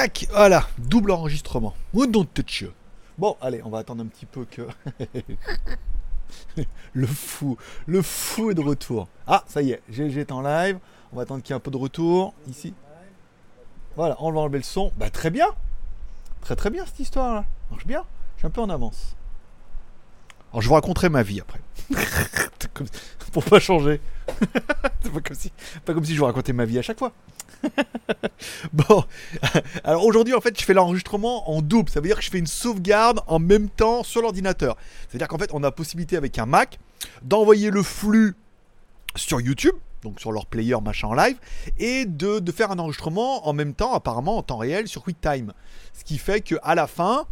Tac, voilà, double enregistrement. Bon, allez, on va attendre un petit peu que. le fou, le fou est de retour. Ah, ça y est, GG est en live. On va attendre qu'il y ait un peu de retour ici. Voilà, on va enlever le son. Bah, très bien. Très très bien cette histoire là. Marche bien. Je suis un peu en avance. Alors, je vous raconterai ma vie après. Pour pas changer. pas, si, pas comme si je vous racontais ma vie à chaque fois. bon, alors aujourd'hui en fait je fais l'enregistrement en double, ça veut dire que je fais une sauvegarde en même temps sur l'ordinateur. C'est-à-dire qu'en fait on a possibilité avec un Mac d'envoyer le flux sur YouTube, donc sur leur player machin en live, et de, de, faire un enregistrement en même temps apparemment en temps réel sur QuickTime. Ce qui fait que à la fin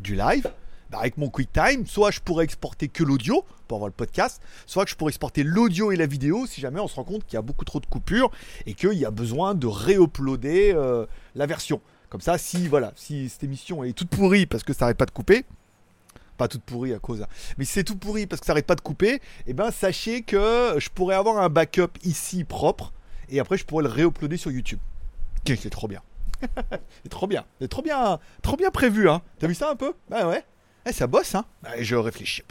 du live, bah, avec mon QuickTime, soit je pourrais exporter que l'audio pour avoir le podcast, soit que je pourrais exporter l'audio et la vidéo si jamais on se rend compte qu'il y a beaucoup trop de coupures et qu'il y a besoin de réuploader euh, la version. Comme ça, si voilà, si cette émission est toute pourrie parce que ça n'arrête pas de couper, pas toute pourrie à cause, hein, mais si c'est tout pourri parce que ça n'arrête pas de couper, et eh ben sachez que je pourrais avoir un backup ici propre et après je pourrais le réuploader sur YouTube. C'est trop bien. c'est trop bien. C'est trop bien, trop bien prévu, hein. T'as vu ça un peu? Bah ouais. Eh, ça bosse, hein Et Je réfléchis.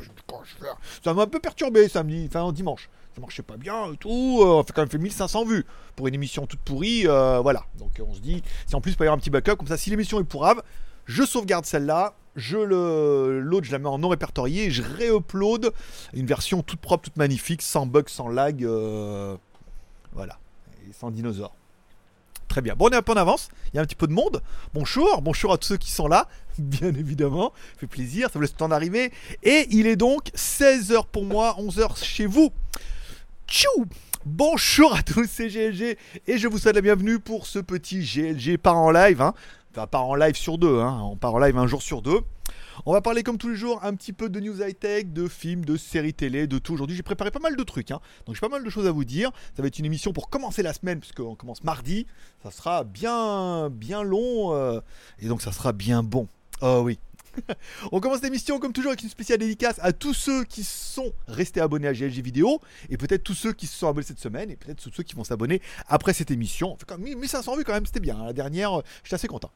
Ça m'a un peu perturbé samedi, enfin dimanche. Ça marchait pas bien et tout. Euh, on fait quand même fait 1500 vues pour une émission toute pourrie. Euh, voilà. Donc on se dit, si en plus il peut y avoir un petit backup, comme ça, si l'émission est pourrave, je sauvegarde celle-là. Je le l'autre, je la mets en non répertorié je réupload une version toute propre, toute magnifique, sans bug, sans lag, euh, voilà, et sans dinosaures. Très bien. Bon, on est un peu en avance. Il y a un petit peu de monde. Bonjour. Bonjour à tous ceux qui sont là. Bien évidemment. Ça fait plaisir. Ça vous laisse le temps d'arriver. Et il est donc 16h pour moi, 11h chez vous. Tchou Bonjour à tous, c'est GLG. Et je vous souhaite la bienvenue pour ce petit GLG par en live. Hein. Enfin, pas en live sur deux. Hein. On part en live un jour sur deux. On va parler comme tous les jours un petit peu de news high-tech, de films, de séries télé, de tout. Aujourd'hui, j'ai préparé pas mal de trucs, hein. donc j'ai pas mal de choses à vous dire. Ça va être une émission pour commencer la semaine, puisqu'on commence mardi. Ça sera bien, bien long, euh, et donc ça sera bien bon. Oh oui. On commence l'émission comme toujours avec une spéciale dédicace à tous ceux qui sont restés abonnés à GLG Vidéo et peut-être tous ceux qui se sont abonnés cette semaine et peut-être tous ceux qui vont s'abonner après cette émission. Même 1500 vues quand même, c'était bien. Hein. La dernière, euh, j'étais assez content.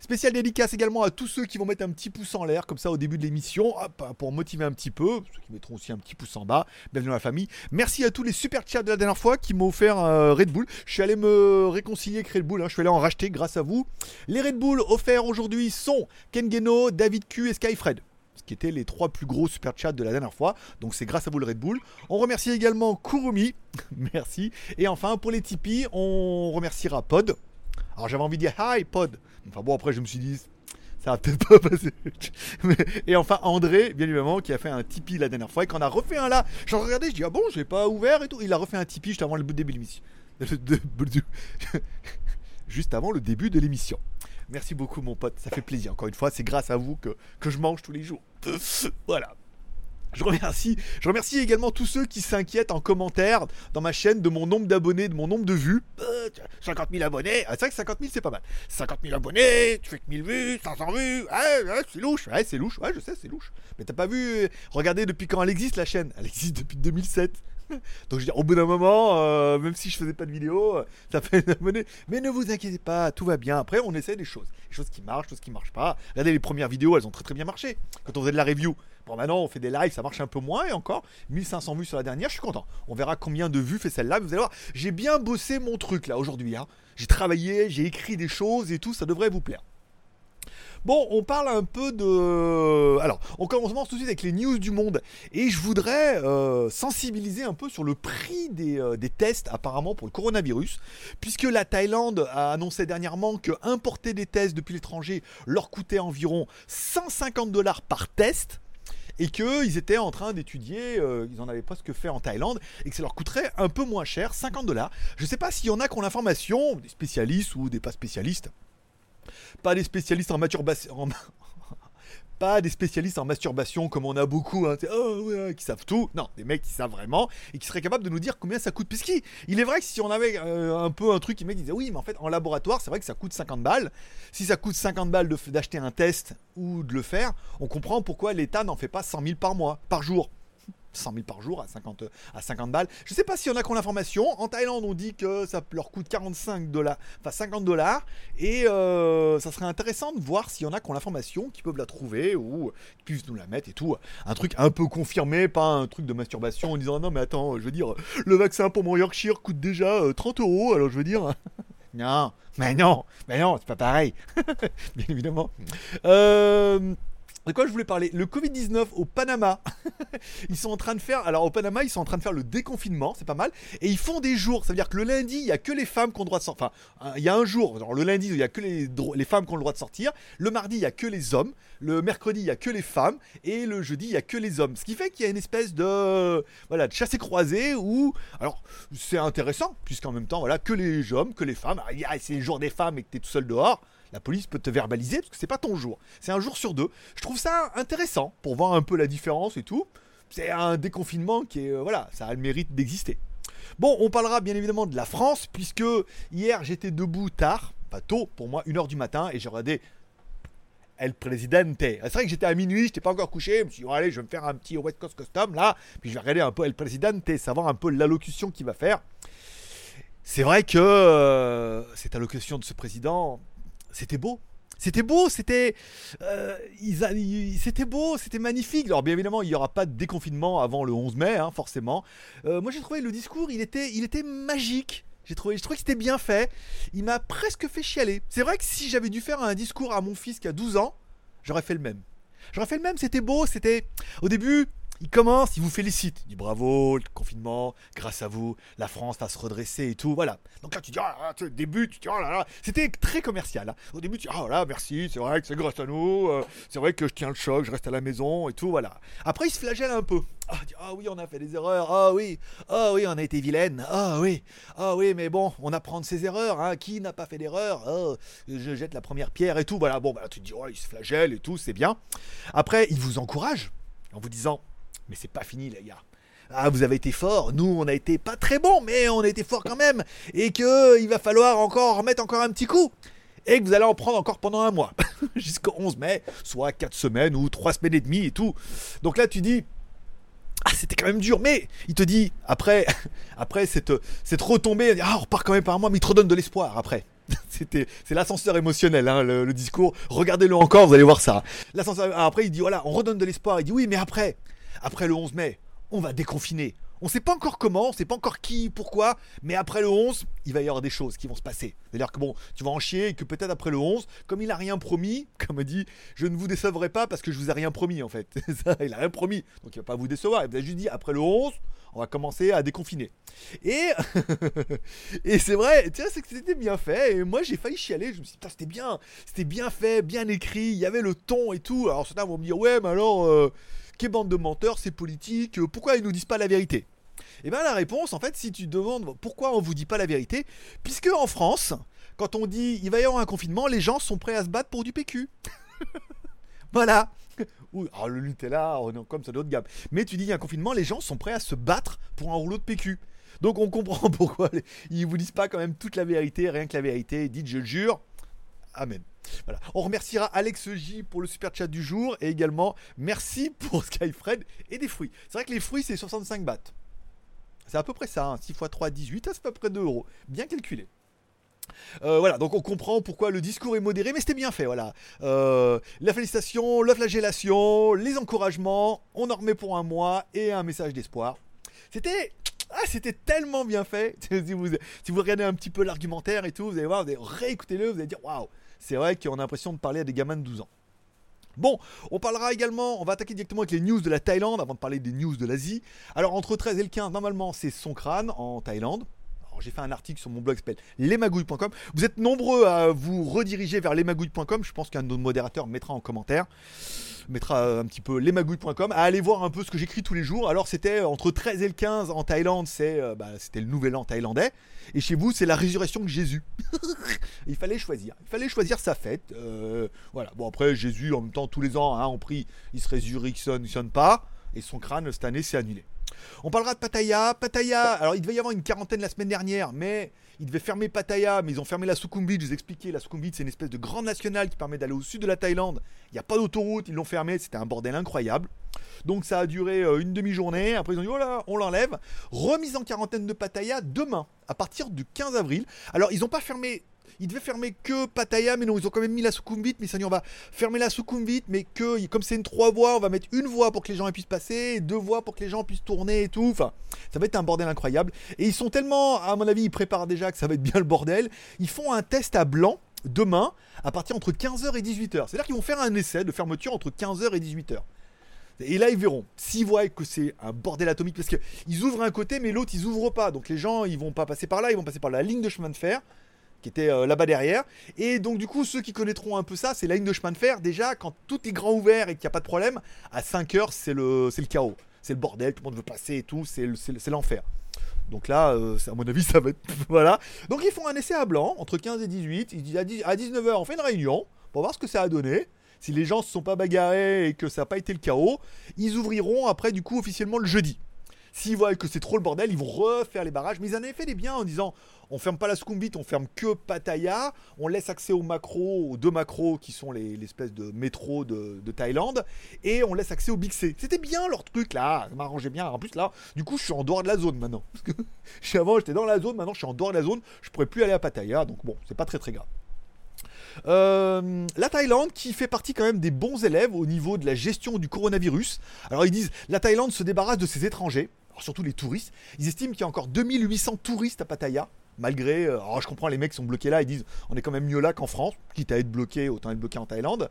Spéciale dédicace également à tous ceux qui vont mettre un petit pouce en l'air comme ça au début de l'émission pour motiver un petit peu. Ceux qui mettront aussi un petit pouce en bas. Bienvenue dans la famille. Merci à tous les super chats de la dernière fois qui m'ont offert un Red Bull. Je suis allé me réconcilier avec Red Bull. Hein. Je suis allé en racheter grâce à vous. Les Red Bull offerts aujourd'hui sont Ken Geno, David Q et Skyfred ce qui étaient les trois plus gros super chats de la dernière fois. Donc c'est grâce à vous le Red Bull. On remercie également Kurumi. Merci. Et enfin, pour les Tipeee, on remerciera Pod. Alors j'avais envie de dire Hi Pod. Enfin bon, après je me suis dit, ça va peut-être pas passer. et enfin, André, bien évidemment, qui a fait un Tipeee la dernière fois et qu'on a refait un là. J'en regardais, je dis, ah bon, j'ai pas ouvert et tout. Il a refait un Tipeee juste avant le début de l'émission. juste avant le début de l'émission. Merci beaucoup, mon pote. Ça fait plaisir. Encore une fois, c'est grâce à vous que, que je mange tous les jours. voilà. Je remercie, je remercie également tous ceux qui s'inquiètent en commentaire dans ma chaîne de mon nombre d'abonnés, de mon nombre de vues. 50 euh, 000 abonnés, ah, c'est vrai que 50 000 c'est pas mal. 50 000 abonnés, tu fais que 1000 vues, 500 vues, ouais, c'est louche, ouais, c'est louche, ouais, je sais, c'est louche. Mais t'as pas vu, euh, regardez depuis quand elle existe la chaîne? Elle existe depuis 2007. Donc je dis, au bout d'un moment, euh, même si je faisais pas de vidéo, ça fait un abonné. Mais ne vous inquiétez pas, tout va bien. Après, on essaie des choses. Des choses qui marchent, des choses qui marchent pas. Regardez les premières vidéos, elles ont très très bien marché. Quand on faisait de la review, Bon, maintenant, on fait des lives, ça marche un peu moins, et encore, 1500 vues sur la dernière, je suis content. On verra combien de vues fait celle-là, vous allez voir, j'ai bien bossé mon truc là aujourd'hui. Hein. J'ai travaillé, j'ai écrit des choses et tout, ça devrait vous plaire. Bon, on parle un peu de... Alors, on commence tout de suite avec les news du monde. Et je voudrais euh, sensibiliser un peu sur le prix des, euh, des, tests apparemment pour le coronavirus. Puisque la Thaïlande a annoncé dernièrement que importer des tests depuis l'étranger leur coûtait environ 150 dollars par test et qu'ils étaient en train d'étudier, euh, ils en avaient presque fait en Thaïlande, et que ça leur coûterait un peu moins cher, 50 dollars. Je ne sais pas s'il y en a qui ont l'information, des spécialistes ou des pas spécialistes, pas des spécialistes en masturbation, comme on a beaucoup, hein, oh, qui savent tout. Non, des mecs qui savent vraiment et qui seraient capables de nous dire combien ça coûte. Puisqu'il il est vrai que si on avait euh, un peu un truc, les mecs disaient oui, mais en fait en laboratoire, c'est vrai que ça coûte 50 balles. Si ça coûte 50 balles d'acheter un test ou de le faire, on comprend pourquoi l'État n'en fait pas 100 000 par mois, par jour. 100 000 par jour à 50, à 50 balles. Je sais pas s'il y en a qui ont l'information. En Thaïlande, on dit que ça leur coûte 45 dollars, enfin 50 dollars. Et euh, ça serait intéressant de voir s'il y en a qui ont l'information, qui peuvent la trouver ou qui puissent nous la mettre et tout. Un truc un peu confirmé, pas un truc de masturbation en disant non, mais attends, je veux dire, le vaccin pour mon Yorkshire coûte déjà 30 euh, euros. Alors je veux dire. non, mais non, mais non, c'est pas pareil. Bien évidemment. Euh. De quoi je voulais parler? Le Covid-19 au Panama. ils sont en train de faire. Alors au Panama, ils sont en train de faire le déconfinement, c'est pas mal. Et ils font des jours. Ça veut dire que le lundi, il y a que les femmes qui ont le droit de sortir. Enfin, il y a un jour. le lundi, il y a que les, femmes qui ont le droit de sortir. Le mardi, il y a que les hommes. Le mercredi, il y a que les femmes. Et le jeudi, il y a que les hommes. Ce qui fait qu'il y a une espèce de voilà de chassé croisé où alors c'est intéressant puisqu'en même temps voilà que les hommes, que les femmes. C'est le jour des femmes et que tu es tout seul dehors la police peut te verbaliser parce que c'est pas ton jour. C'est un jour sur deux. Je trouve ça intéressant pour voir un peu la différence et tout. C'est un déconfinement qui est. Euh, voilà, ça a le mérite d'exister. Bon, on parlera bien évidemment de la France, puisque hier j'étais debout tard, pas tôt pour moi, 1h du matin, et j'ai regardé El Presidente. C'est vrai que j'étais à minuit, j'étais pas encore couché, je me suis dit, allez, je vais me faire un petit West Coast Custom là, puis je vais regarder un peu El Presidente, savoir un peu l'allocution qu'il va faire. C'est vrai que euh, cette allocution de ce président, c'était beau. C'était beau, c'était, euh, c'était beau, c'était magnifique. Alors bien évidemment, il n'y aura pas de déconfinement avant le 11 mai, hein, forcément. Euh, moi j'ai trouvé le discours, il était, il était magique. J'ai trouvé, je trouvais que c'était bien fait. Il m'a presque fait chialer. C'est vrai que si j'avais dû faire un discours à mon fils qui a 12 ans, j'aurais fait le même. J'aurais fait le même, c'était beau, c'était... Au début, il commence, il vous félicite. Il dit bravo, le confinement, grâce à vous, la France va se redresser et tout. Voilà. Donc là, tu dis, ah, tu début, tu dis, oh là là. C'était très commercial. Hein. Au début, tu dis, oh là, merci, c'est vrai que c'est grâce à nous. Euh, c'est vrai que je tiens le choc, je reste à la maison et tout. Voilà. Après, il se flagelle un peu. Ah, ah oui, on a fait des erreurs. Ah oui, ah oui, on a été vilaine. Ah oui, ah oui, mais bon, on apprend de ses erreurs. Hein. Qui n'a pas fait d'erreur oh, Je jette la première pierre et tout. Voilà. Bon, bah, tu te dis, oh, il se flagelle et tout, c'est bien. Après, il vous encourage en vous disant, mais c'est pas fini, les gars. Ah, vous avez été fort. Nous, on a été pas très bons, mais on a été fort quand même. Et que il va falloir encore remettre encore un petit coup. Et que vous allez en prendre encore pendant un mois. Jusqu'au 11 mai, soit 4 semaines ou 3 semaines et demie et tout. Donc là, tu dis. Ah, c'était quand même dur, mais il te dit, après, après cette, cette retombée, ah, on repart quand même par un mois, mais il te redonne de l'espoir après. C'était, c'est l'ascenseur émotionnel, hein, le, discours. Regardez-le encore, vous allez voir ça. L'ascenseur, après, il dit voilà, on redonne de l'espoir. Il dit oui, mais après, après le 11 mai, on va déconfiner. On ne sait pas encore comment, on ne sait pas encore qui, pourquoi, mais après le 11, il va y avoir des choses qui vont se passer. C'est-à-dire que bon, tu vas en chier et que peut-être après le 11, comme il a rien promis, comme il dit, je ne vous décevrai pas parce que je vous ai rien promis en fait. il a rien promis, donc il va pas vous décevoir. Il vous a juste dit après le 11, on va commencer à déconfiner. Et, c'est vrai, tu vois, c'était bien fait. Et moi, j'ai failli chialer. Je me suis dit, c'était bien, c'était bien fait, bien écrit. Il y avait le ton et tout. Alors certains vont me dire, ouais, mais alors, euh, Quelle bande de menteurs, c'est politique, euh, pourquoi ils nous disent pas la vérité? Et eh bien la réponse, en fait, si tu demandes pourquoi on vous dit pas la vérité, puisque en France, quand on dit il va y avoir un confinement, les gens sont prêts à se battre pour du PQ. voilà. alors le Nutella, est comme ça d'autres gamme. Mais tu dis il y a un confinement, les gens sont prêts à se battre pour un rouleau de PQ. Donc on comprend pourquoi ils vous disent pas quand même toute la vérité, rien que la vérité. Dites je jure. Amen. Voilà. On remerciera Alex J pour le super chat du jour et également merci pour Skyfred et des fruits. C'est vrai que les fruits c'est 65 bahts. C'est à peu près ça, 6 x 3, 18, ça fait à peu près 2 euros. Bien calculé. Euh, voilà, donc on comprend pourquoi le discours est modéré, mais c'était bien fait, voilà. Euh, la félicitation, la flagellation, les encouragements, on en remet pour un mois et un message d'espoir. C'était ah, c'était tellement bien fait. si, vous, si vous regardez un petit peu l'argumentaire et tout, vous allez voir, vous allez réécouter-le, vous allez dire waouh, c'est vrai qu'on a l'impression de parler à des gamins de 12 ans. Bon, on parlera également, on va attaquer directement avec les news de la Thaïlande avant de parler des news de l'Asie. Alors entre 13 et le 15, normalement c'est Songkran en Thaïlande. J'ai fait un article sur mon blog qui s'appelle lesmagouilles.com. Vous êtes nombreux à vous rediriger vers lesmagouilles.com. Je pense qu'un de nos modérateurs mettra en commentaire mettra euh, un petit peu lesmagouilles.com à aller voir un peu ce que j'écris tous les jours. Alors c'était entre 13 et le 15 en Thaïlande, euh, bah, c'était le nouvel an thaïlandais. Et chez vous, c'est la résurrection de Jésus. il fallait choisir. Il fallait choisir sa fête. Euh, voilà. Bon après Jésus, en même temps, tous les ans, hein, on prie, il se résurrectionne pas. Et son crâne cette année, s'est annulé. On parlera de Pattaya. Pattaya, alors il devait y avoir une quarantaine la semaine dernière, mais ils devaient fermer Pattaya, mais ils ont fermé la Sukhumvit. Je vous expliquais, la Sukhumvit, c'est une espèce de grande nationale qui permet d'aller au sud de la Thaïlande. Il n'y a pas d'autoroute, ils l'ont fermé, c'était un bordel incroyable. Donc ça a duré euh, une demi-journée. Après ils ont dit voilà, on l'enlève. Remise en quarantaine de Pattaya demain, à partir du 15 avril. Alors ils n'ont pas fermé ils devaient fermer que Pattaya, mais non, ils ont quand même mis la Sukhumvit. Mais ça, on va fermer la Sukhumvit, mais que, comme c'est une trois voies, on va mettre une voie pour que les gens puissent passer, deux voies pour que les gens puissent tourner et tout. Enfin, ça va être un bordel incroyable. Et ils sont tellement, à mon avis, ils préparent déjà que ça va être bien le bordel. Ils font un test à blanc demain à partir entre 15h et 18h. C'est-à-dire qu'ils vont faire un essai de fermeture entre 15h et 18h. Et là, ils verront. S'ils voient que c'est un bordel atomique, parce qu'ils ouvrent un côté, mais l'autre, ils ouvrent pas. Donc les gens, ils vont pas passer par là, ils vont passer par la ligne de chemin de fer qui était euh, là-bas derrière. Et donc, du coup, ceux qui connaîtront un peu ça, c'est la ligne de chemin de fer. Déjà, quand tout est grand ouvert et qu'il n'y a pas de problème, à 5 heures, c'est le, le chaos. C'est le bordel, tout le monde veut passer et tout, c'est l'enfer. Donc là, euh, à mon avis, ça va être. voilà. Donc, ils font un essai à blanc, entre 15 et 18. Ils disent à 19h, on fait une réunion pour voir ce que ça a donné. Si les gens se sont pas bagarrés et que ça n'a pas été le chaos, ils ouvriront après, du coup, officiellement le jeudi. S'ils voient que c'est trop le bordel, ils vont refaire les barrages. Mais ils en avaient fait des biens en disant on ferme pas la Sukhumvit, on ferme que Pattaya, on laisse accès aux macros, aux deux macros qui sont l'espèce de métro de, Thaïlande, et on laisse accès au Big C. C'était bien leur truc là, ça m'arrangeait bien. En plus là, du coup, je suis en dehors de la zone maintenant. Parce que avant, j'étais dans la zone, maintenant je suis en dehors de la zone, je pourrais plus aller à Pattaya, donc bon, c'est pas très très grave. Euh, la Thaïlande qui fait partie quand même des bons élèves au niveau de la gestion du coronavirus. Alors ils disent la Thaïlande se débarrasse de ses étrangers, surtout les touristes. Ils estiment qu'il y a encore 2800 touristes à Pattaya malgré. Euh, alors je comprends, les mecs sont bloqués là, ils disent on est quand même mieux là qu'en France, quitte à être bloqué, autant être bloqué en Thaïlande.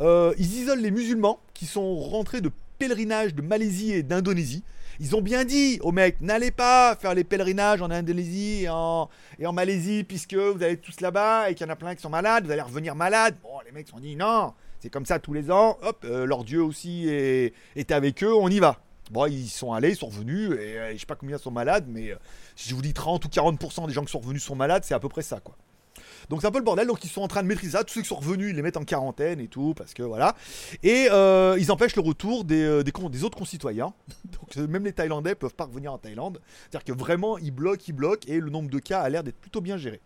Euh, ils isolent les musulmans qui sont rentrés de pèlerinage de Malaisie et d'Indonésie. Ils ont bien dit aux mecs, n'allez pas faire les pèlerinages en Indonésie et en, Malaisie, puisque vous allez tous là-bas et qu'il y en a plein qui sont malades, vous allez revenir malades. Bon, les mecs ont dit non, c'est comme ça tous les ans, hop, euh, leur Dieu aussi est avec eux, on y va. Bon, ils sont allés, ils sont revenus, et, je sais pas combien sont malades, mais si je vous dis 30 ou 40% des gens qui sont revenus sont malades, c'est à peu près ça, quoi. Donc c'est un peu le bordel. Donc ils sont en train de maîtriser ça. Tous ceux qui sont revenus, ils les mettent en quarantaine et tout, parce que voilà. Et euh, ils empêchent le retour des, euh, des, autres concitoyens. Donc euh, même les Thaïlandais peuvent pas revenir en Thaïlande. C'est-à-dire que vraiment, ils bloquent, ils bloquent, et le nombre de cas a l'air d'être plutôt bien géré.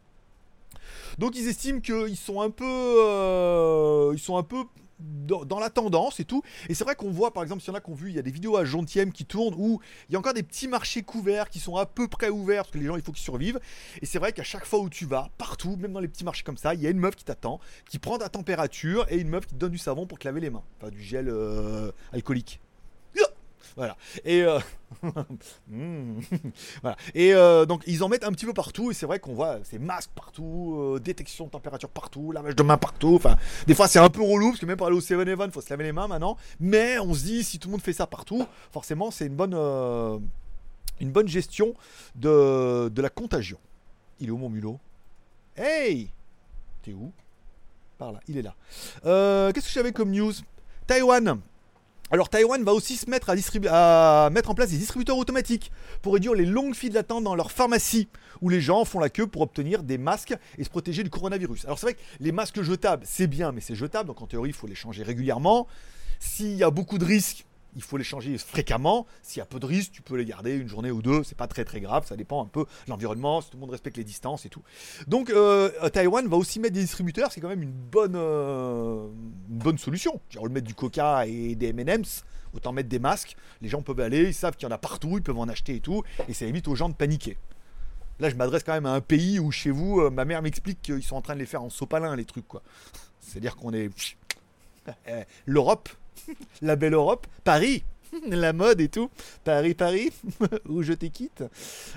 Donc ils estiment qu'ils sont un peu, ils sont un peu dans, la tendance et tout. Et c'est vrai qu'on voit, par exemple, s'il y en a qui ont vu, il y a des vidéos à Gentième qui tournent où il y a encore des petits marchés couverts qui sont à peu près ouverts parce que les gens, il faut qu'ils survivent. Et c'est vrai qu'à chaque fois où tu vas, partout, même dans les petits marchés comme ça, il y a une meuf qui t'attend, qui prend ta température et une meuf qui te donne du savon pour te laver les mains. Enfin, du gel euh, alcoolique. Voilà. Et, euh, hmm. voilà. et euh, donc ils en mettent un petit peu partout et c'est vrai qu'on voit ces masques partout, euh, détection de température partout, lavage de main partout. Enfin, des fois c'est un peu relou parce que même pour aller au 7-Eleven, faut se laver les mains maintenant. Mais on se dit si tout le monde fait ça partout, forcément c'est une bonne, une bonne gestion de, de la contagion. Il est où mon mulot? Hey T'es où? Par là, il est là. Qu'est-ce que j'avais comme news? Taïwan alors Taïwan va aussi se mettre à, mettre en place des distributeurs automatiques pour réduire les longues files d'attente dans leurs pharmacies où les gens font la queue pour obtenir des masques et se protéger du coronavirus. Alors c'est vrai que les masques jetables, c'est bien, mais c'est jetable, donc en théorie il faut les changer régulièrement. S'il y a beaucoup de risques, il faut les changer fréquemment. S'il y a peu de risques, tu peux les garder une journée ou deux. C'est pas très très grave. Ça dépend un peu de l'environnement, si tout le monde respecte les distances et tout. Donc euh, Taïwan va aussi mettre des distributeurs. C'est quand même une bonne, euh, bonne solution. Genre le mettre du Coca et des M&M's. Autant mettre des masques. Les gens peuvent aller, ils savent qu'il y en a partout, ils peuvent en acheter et tout. Et ça évite aux gens de paniquer. Là, je m'adresse quand même à un pays où chez vous, euh, ma mère m'explique qu'ils sont en train de les faire en sopalin, les trucs, quoi. C'est-à-dire qu'on est. L'Europe, la belle Europe, Paris, la mode et tout. Paris, Paris, où je t'équitte.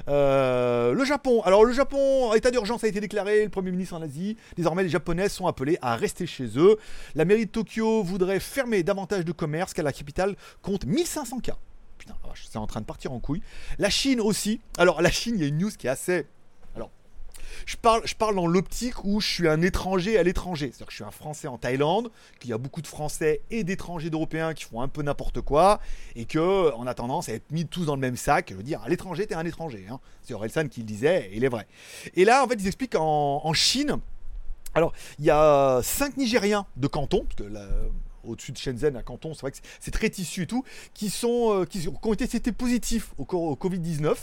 Euh, le Japon. Alors, le Japon, état d'urgence a été déclaré. Le Premier ministre en Asie. Désormais, les Japonais sont appelés à rester chez eux. La mairie de Tokyo voudrait fermer davantage de commerces car la capitale compte 1500 cas. Putain, c'est en train de partir en couille. La Chine aussi. Alors, la Chine, il y a une news qui est assez je parle, je dans l'optique où je suis un étranger à l'étranger. C'est-à-dire que je suis un Français en Thaïlande, qu'il y a beaucoup de Français et d'étrangers d'Européens qui font un peu n'importe quoi, et que on a tendance à être mis tous dans le même sac. Je veux dire, à l'étranger, t'es un étranger. Hein. C'est Orelsan qui le disait, et il est vrai. Et là, en fait, ils expliquent en, en Chine. Alors, il y a cinq Nigériens de canton, parce que la, au-dessus de Shenzhen, à Canton, c'est vrai que c'est très tissu et tout, qui, sont, euh, qui, ont été testés positifs au, Covid-19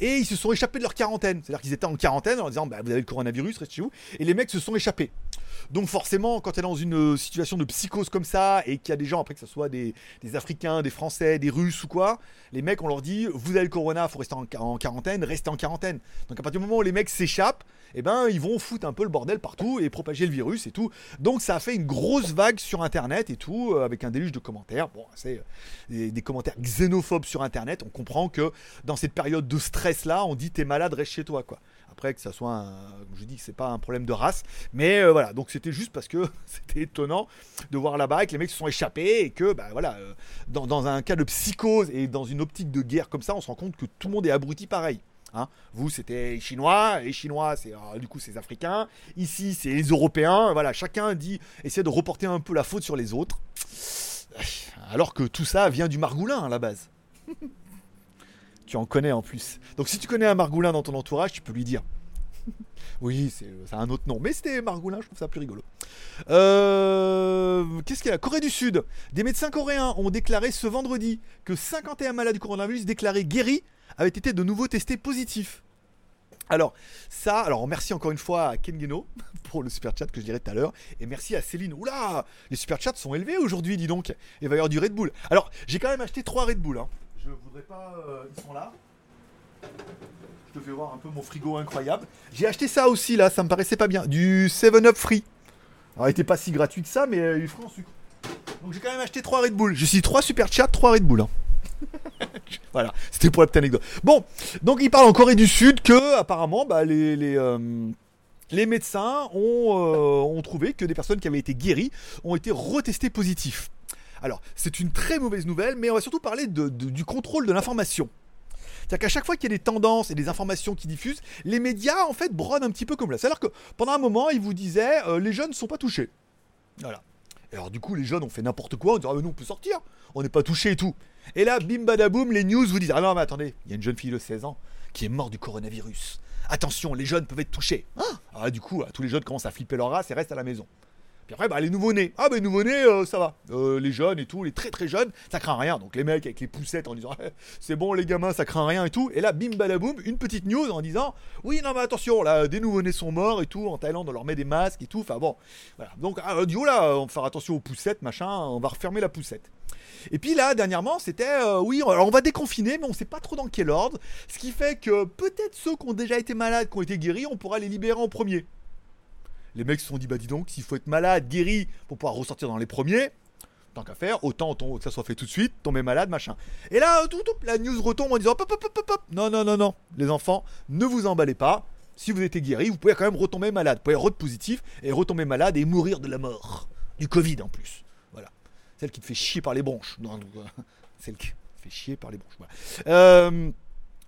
et ils se sont échappés de leur quarantaine. C'est-à-dire qu'ils étaient en quarantaine en disant bah, Vous avez le coronavirus, restez chez vous. Et les mecs se sont échappés. Donc forcément, quand tu es dans une situation de psychose comme ça, et qu'il y a des gens, après que ce soit des, des, Africains, des Français, des Russes ou quoi, les mecs, on leur dit, vous avez le corona, faut rester en, en quarantaine, restez en quarantaine. Donc à partir du moment où les mecs s'échappent, eh ben ils vont foutre un peu le bordel partout et propager le virus et tout. Donc ça a fait une grosse vague sur Internet et tout, euh, avec un déluge de commentaires. Bon, c'est des, des, commentaires xénophobes sur Internet. On comprend que dans cette période de stress là, on dit t'es malade, reste chez toi quoi. Après que ça soit, un, je dis que c'est pas un problème de race, mais euh, voilà. Donc c'était juste parce que c'était étonnant de voir là-bas que les mecs se sont échappés et que, bah voilà, euh, dans, dans, un cas de psychose et dans une optique de guerre comme ça, on se rend compte que tout le monde est abruti pareil. Hein Vous, c'était chinois, les chinois, c'est du coup c'est africains. Ici, c'est les Européens. Voilà, chacun dit essaie de reporter un peu la faute sur les autres, alors que tout ça vient du margoulin à la base. tu en connais en plus. Donc si tu connais un margoulin dans ton entourage, tu peux lui dire. oui, c'est un autre nom, mais c'était margoulin, je trouve ça plus rigolo. Euh, Qu'est-ce qu'il y a? Corée du Sud. Des médecins coréens ont déclaré ce vendredi que 51 malades du coronavirus déclarés guéris avaient été de nouveau testés positifs. Alors, ça, alors merci encore une fois à Ken Geno pour le super chat que je dirais tout à l'heure. Et merci à Céline. Oula, les super chats sont élevés aujourd'hui, dis donc. Il va y avoir du Red Bull. Alors, j'ai quand même acheté 3 Red Bull. Hein. Je voudrais pas. Euh, ils sont là. Je te fais voir un peu mon frigo incroyable. J'ai acheté ça aussi là, ça me paraissait pas bien. Du 7-Up Free. Alors, il était pas si gratuit que ça, mais euh, il est en sucre. Donc j'ai quand même acheté 3 Red Bull. J'ai suis 3 super chats, 3 Red Bull. Hein. voilà, c'était pour la petite anecdote. Bon, donc il parle en Corée du Sud que apparemment bah, les, les, euh, les médecins ont, euh, ont, trouvé que des personnes qui avaient été guéries ont été retestées positifs. Alors, c'est une très mauvaise nouvelle, mais on va surtout parler de, du contrôle de l'information. C'est-à-dire qu'à chaque fois qu'il y a des tendances et des informations qui diffusent, les médias en fait brodent un petit peu comme là. C'est-à-dire que pendant un moment, ils vous disaient euh, les jeunes ne sont pas touchés. Voilà. Et alors du coup, les jeunes ont fait n'importe quoi, on disant ah, mais nous on peut sortir, on n'est pas touché et tout. Et là, bim badaboum, les news vous disent Ah non, mais attendez, il y a une jeune fille de 16 ans qui est morte du coronavirus. Attention, les jeunes peuvent être touchés. Ah, du coup, tous les jeunes commencent à flipper leur race et restent à la maison. Puis après, bah, les nouveaux-nés. Ah, les nouveaux-nés, euh, ça va. Euh, les jeunes et tout, les très très jeunes, ça craint rien. Donc les mecs avec les poussettes en disant c'est bon, les gamins, ça craint rien et tout. Et là, bim badaboum, une petite news en disant oui, non, mais attention, là, des nouveau-nés sont morts et tout. En Thaïlande, on leur met des masques et tout. Enfin bon, voilà. Donc, ah, du coup, là, on va faire attention aux poussettes, machin, on va refermer la poussette. Et puis là, dernièrement, c'était euh, oui, on va déconfiner, mais on sait pas trop dans quel ordre. Ce qui fait que peut-être ceux qui ont déjà été malades, qui ont été guéris, on pourra les libérer en premier. Les mecs se sont dit, bah dis donc, s'il faut être malade, guéri, pour pouvoir ressortir dans les premiers, tant qu'à faire, autant que ça soit fait tout de suite, tomber malade, machin. Et là, tout, tout, la news retombe en disant, pop, pop, pop, pop, non, non, non, non, les enfants, ne vous emballez pas. Si vous êtes guéri, vous pouvez quand même retomber malade. Vous pouvez re positif et retomber malade et mourir de la mort. Du Covid en plus. Celle qui te fait chier par les bronches. Non, celle qui fait chier par les bronches. Voilà. Euh,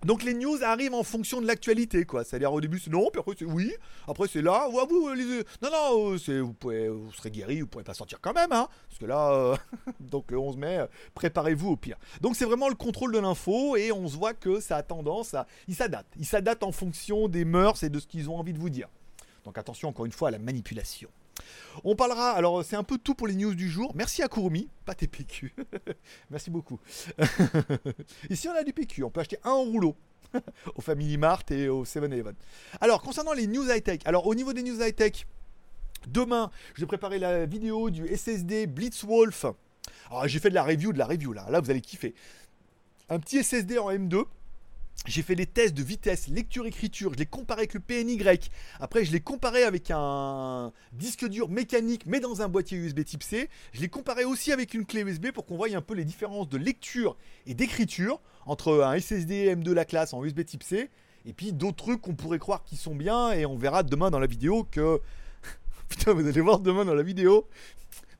donc les news arrivent en fonction de l'actualité, quoi. C'est-à-dire au début c'est non, puis après c'est oui, après c'est là, vous, les... non, non, c'est, vous, pouvez, vous serez guéri, vous pourrez pas sortir quand même, hein. Parce que là, euh... donc le 11 mai, préparez-vous au pire. Donc c'est vraiment le contrôle de l'info et on se voit que ça a tendance à... Il s'adapte. Il s'adapte en fonction des mœurs et de ce qu'ils ont envie de vous dire. Donc attention encore une fois à la manipulation. On parlera, alors c'est un peu tout pour les news du jour. Merci à Kurumi, pas tes PQ. Merci beaucoup. Ici on a du PQ, on peut acheter un rouleau au Family Mart et au 7-Eleven. Alors concernant les news high-tech, alors au niveau des news high-tech, demain je vais préparer la vidéo du SSD Blitzwolf. Alors j'ai fait de la review de la review là, là vous allez kiffer. Un petit SSD en M2 j'ai fait des tests de vitesse, lecture-écriture, je l'ai comparé avec le PNY. Après, je l'ai comparé avec un disque dur mécanique, mais dans un boîtier USB type C. Je l'ai comparé aussi avec une clé USB pour qu'on voie un peu les différences de lecture et d'écriture entre un SSD M2 la classe en USB type C et puis d'autres trucs qu'on pourrait croire qui sont bien. Et on verra demain dans la vidéo que. Putain, vous allez voir demain dans la vidéo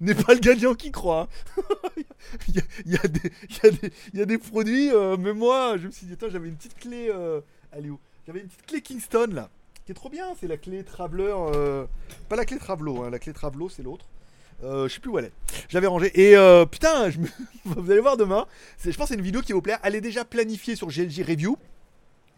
n'est pas le gagnant qui croit. il, y a, des, produits, euh, mais moi, je me suis dit, attends, j'avais une petite clé. Euh, où? J'avais une petite clé Kingston là, qui est trop bien. C'est la clé Traveler. Euh, pas la clé Travelo, hein, la clé Travelo, c'est l'autre. je sais plus où elle est. J'avais rangé. Et putain, je vous allez voir demain. Je pense que c'est une vidéo qui va vous plaire. Elle est déjà planifiée sur GLG Review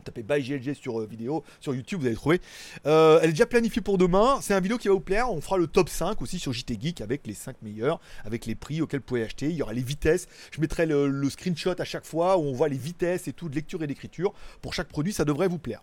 tapez by GLG sur euh, vidéo, sur YouTube, vous allez trouver. Euh, elle est déjà planifiée pour demain. C'est un vidéo qui va vous plaire. On fera le top 5 aussi sur JT Geek avec les 5 meilleurs, avec les prix auxquels vous pouvez acheter. Il y aura les vitesses. Je mettrai le, screenshot à chaque fois où on voit les vitesses et tout de lecture et d'écriture. Pour chaque produit, ça devrait vous plaire.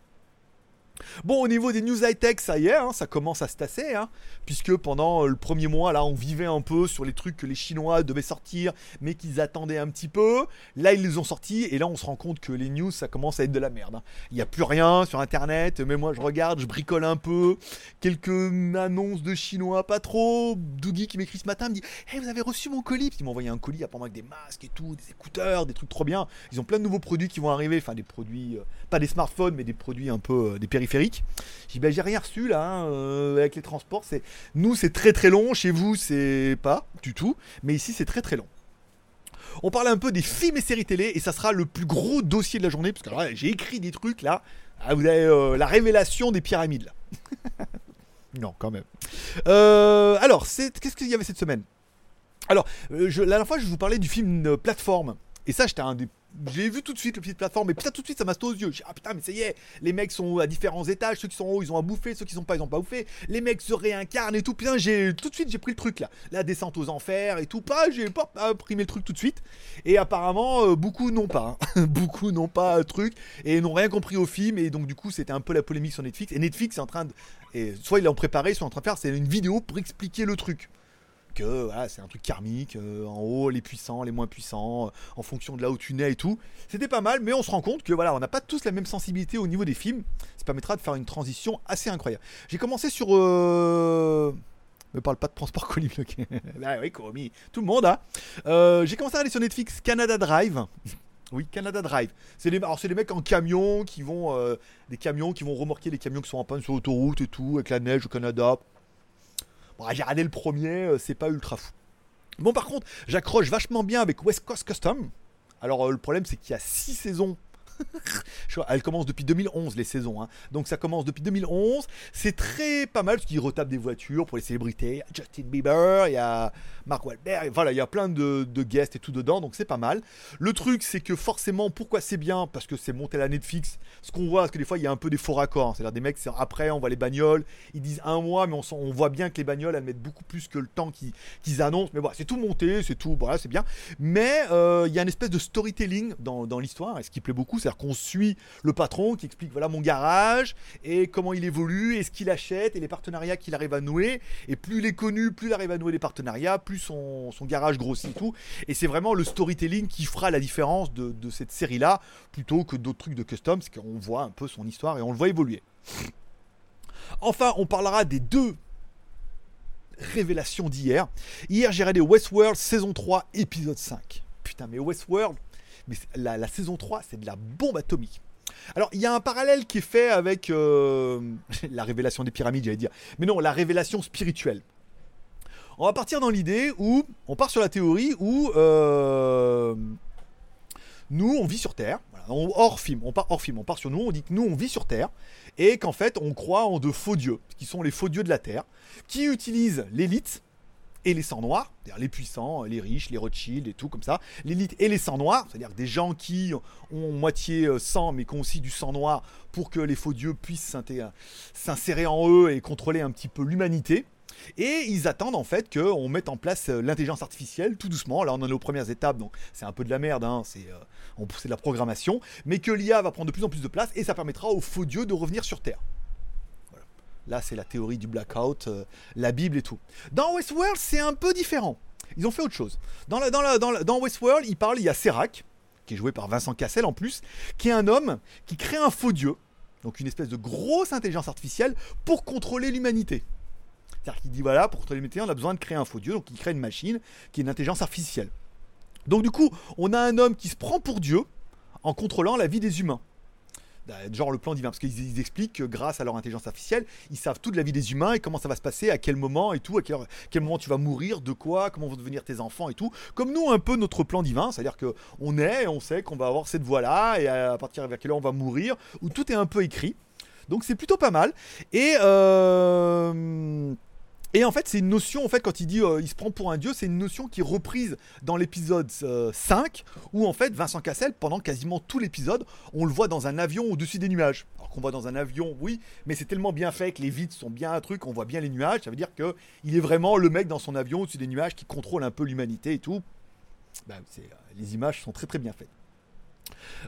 Bon, au niveau des news high-tech, ça y est, hein, ça commence à se tasser, hein, puisque pendant euh, le premier mois, là, on vivait un peu sur les trucs que les Chinois devaient sortir, mais qu'ils attendaient un petit peu. Là, ils les ont sortis, et là, on se rend compte que les news, ça commence à être de la merde. hein. Il n'y a plus rien sur Internet, mais moi, je regarde, je bricole un peu, quelques annonces de Chinois, pas trop. Dougie qui m'écrit ce matin, me dit Hey, vous avez reçu mon colis? Puis Ils m'ont envoyé un colis, apparemment, avec des masques et tout, des écouteurs, des trucs trop bien. Ils ont plein de nouveaux produits qui vont arriver, enfin, des produits, euh, pas des smartphones, mais des produits un peu, euh, des périphériques. J'ai rien reçu là, hein, euh, avec les transports. C'est... Nous, c'est très très long. Chez vous, c'est pas du tout. Mais ici, c'est très très long. On parle un peu des films et séries télé, et ça sera le plus gros dossier de la journée, parce que j'ai écrit des trucs là. Ah, vous avez euh, la révélation des pyramides là. non, quand même. Euh, alors, qu'est-ce qu'il y avait cette semaine? Alors, la dernière fois, je vous parlais du film Plateforme. Et ça, j'étais un des. J'ai vu tout de suite le film plateforme, et putain, tout de suite, ça m'a sauté aux yeux. J'ai dit, ah putain, mais ça y est, les mecs sont à différents étages, ceux qui sont en haut, ils ont à bouffer, ceux qui sont pas, ils ont pas à bouffer. Les mecs se réincarnent et tout. Putain, j'ai tout de suite, j'ai pris le truc là. La descente aux enfers et tout. Pas, j'ai pas imprimé le truc tout de suite. Et apparemment, euh, beaucoup n'ont pas. hein. beaucoup n'ont pas le truc et n'ont rien compris au film. Et donc, du coup, c'était un peu la polémique sur Netflix. Et Netflix est en train de. Soit ils l'ont préparé, soit en train de faire, c'est une vidéo pour expliquer le truc voilà, c'est un truc karmique, euh, en haut les puissants, les moins puissants, euh, en fonction de là où tu nais et tout. C'était pas mal, mais on se rend compte que voilà, on n'a pas tous la même sensibilité au niveau des films. Ça permettra de faire une transition assez incroyable. J'ai commencé sur... Euh... Me parle pas de transport colis bloqué. bah oui, Komi, tout le monde, hein. J'ai commencé à aller sur Netflix Canada Drive. Oui, Canada Drive. C'est les, alors c'est les mecs en camion qui vont, des camions qui vont remorquer les camions qui sont en panne sur l'autoroute et tout, avec la neige au Canada. Bon, j'ai regardé le premier, euh, c'est pas ultra fou. Bon, par contre, j'accroche vachement bien avec West Coast Custom. Alors, euh, le problème, c'est qu'il y a 6 saisons. Elle commence depuis 2011, les saisons. hein. Donc, ça commence depuis 2011. C'est très pas mal, parce qu'ils retapent des voitures pour les célébrités. Justin Bieber, il y a Mark Wahlberg. Voilà, il y a plein de, de guests et tout dedans, donc c'est pas mal. Le truc, c'est que forcément, pourquoi c'est bien? Parce que c'est monté à la Netflix. Ce qu'on voit, parce que des fois, il y a un peu des faux raccords. hein. C'est-à-dire des mecs, après, on voit les bagnoles. Ils disent un mois, mais on, voit bien que les bagnoles, elles mettent beaucoup plus que le temps qu'ils qu'ils annoncent. Mais voilà, c'est tout monté, c'est tout. Voilà, c'est bien. Mais euh, il y a une espèce de storytelling dans, dans l'histoire, et ce qui plaît beaucoup, c'est-à-dire qu'on suit le patron qui explique voilà mon garage et comment il évolue et ce qu'il achète et les partenariats qu'il arrive à nouer. Et plus il est connu, plus il arrive à nouer des partenariats, plus son, garage grossit et tout. Et c'est vraiment le storytelling qui fera la différence de, de cette série-là plutôt que d'autres trucs de custom, parce qu'on voit un peu son histoire et on le voit évoluer. Enfin, on parlera des deux révélations d'hier. Hier, j'ai regardé Westworld saison 3, épisode 5. Putain, mais Westworld, mais la saison 3, c'est de la bombe atomique. Alors, il y a un parallèle qui est fait avec euh, la révélation des pyramides, j'allais dire. Mais non, la révélation spirituelle. On va partir dans l'idée où, on part sur la théorie où euh, nous, on vit sur Terre. Voilà, on- hors film, on part hors film, on part sur nous, on dit que nous, on vit sur Terre et qu'en fait, on croit en de faux dieux, qui sont les faux dieux de la Terre, qui utilisent l'élite et les sangs noirs, c'est-à-dire les puissants, les riches, les Rothschild et tout comme ça, l'élite et les sangs noirs, c'est-à-dire des gens qui ont moitié euh, sang mais qui ont aussi du sang noir pour que les faux dieux puissent s'insérer en eux et contrôler un petit peu l'humanité. Et ils attendent en fait qu'on mette en place euh, l'intelligence artificielle tout doucement. Là, on en est aux premières étapes, donc c'est un peu de la merde, hein, c'est euh, de la programmation. Mais que l'IA va prendre de plus en plus de place et ça permettra aux faux dieux de revenir sur Terre. Là, c'est la théorie du blackout, euh, la Bible et tout. Dans Westworld, c'est un peu différent. Ils ont fait autre chose. Dans, dans Westworld, il parle, il y a Serac, qui est joué par Vincent Cassel en plus, qui est un homme qui crée un faux dieu, donc une espèce de grosse intelligence artificielle pour contrôler l'humanité. C'est-à-dire qu'il dit voilà, pour contrôler l'humanité, on a besoin de créer un faux dieu, donc il crée une machine qui est une intelligence artificielle. Donc du coup, on a un homme qui se prend pour Dieu en contrôlant la vie des humains. Euh, Genre le plan divin, parce qu'ils ils expliquent que grâce à leur intelligence artificielle, ils savent toute la vie des humains et comment ça va se passer, à quel moment et tout, à quel, quel moment tu vas mourir, de quoi, comment vont devenir tes enfants et tout. Comme nous, un peu notre plan divin, c'est-à-dire que on est et on sait qu'on va avoir cette voie-là et à partir vers quelle heure on va mourir, où tout est un peu écrit. Donc c'est plutôt pas mal. Et euh, et en fait, c'est une notion, en fait, quand il dit euh, se prend pour un dieu, c'est une notion qui est reprise dans l'épisode euh, 5, où en fait, Vincent Cassel, pendant quasiment tout l'épisode, on le voit dans un avion au-dessus des nuages. Alors qu'on voit dans un avion, oui, mais c'est tellement bien fait que les vitres sont bien un truc, on voit bien les nuages, ça veut dire que il est vraiment le mec dans son avion au-dessus des nuages qui contrôle un peu l'humanité et tout. Ben, euh, les images sont très très bien faites.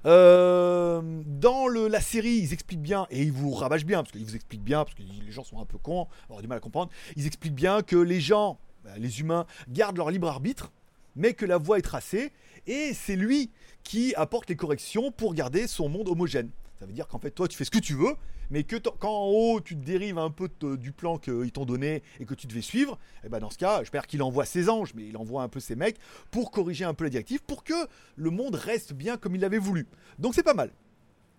Euh, dans la série, ils expliquent bien, et ils vous rabâchent bien, parce qu'ils vous expliquent bien, parce que les gens sont un peu cons, avoir du mal à comprendre, ils expliquent bien que les gens, bah, les humains, gardent leur libre arbitre, mais que la voie est tracée, et c'est lui qui apporte les corrections pour garder son monde homogène. Ça veut dire qu'en fait, toi, tu fais ce que tu veux, mais que quand en haut, tu te dérives un peu du plan qu'ils t'ont donné et que tu devais suivre, et eh ben dans ce cas, j'espère qu'il envoie ses anges, mais il envoie un peu ses mecs pour corriger un peu la directive, pour que le monde reste bien comme il l'avait voulu. Donc c'est pas mal.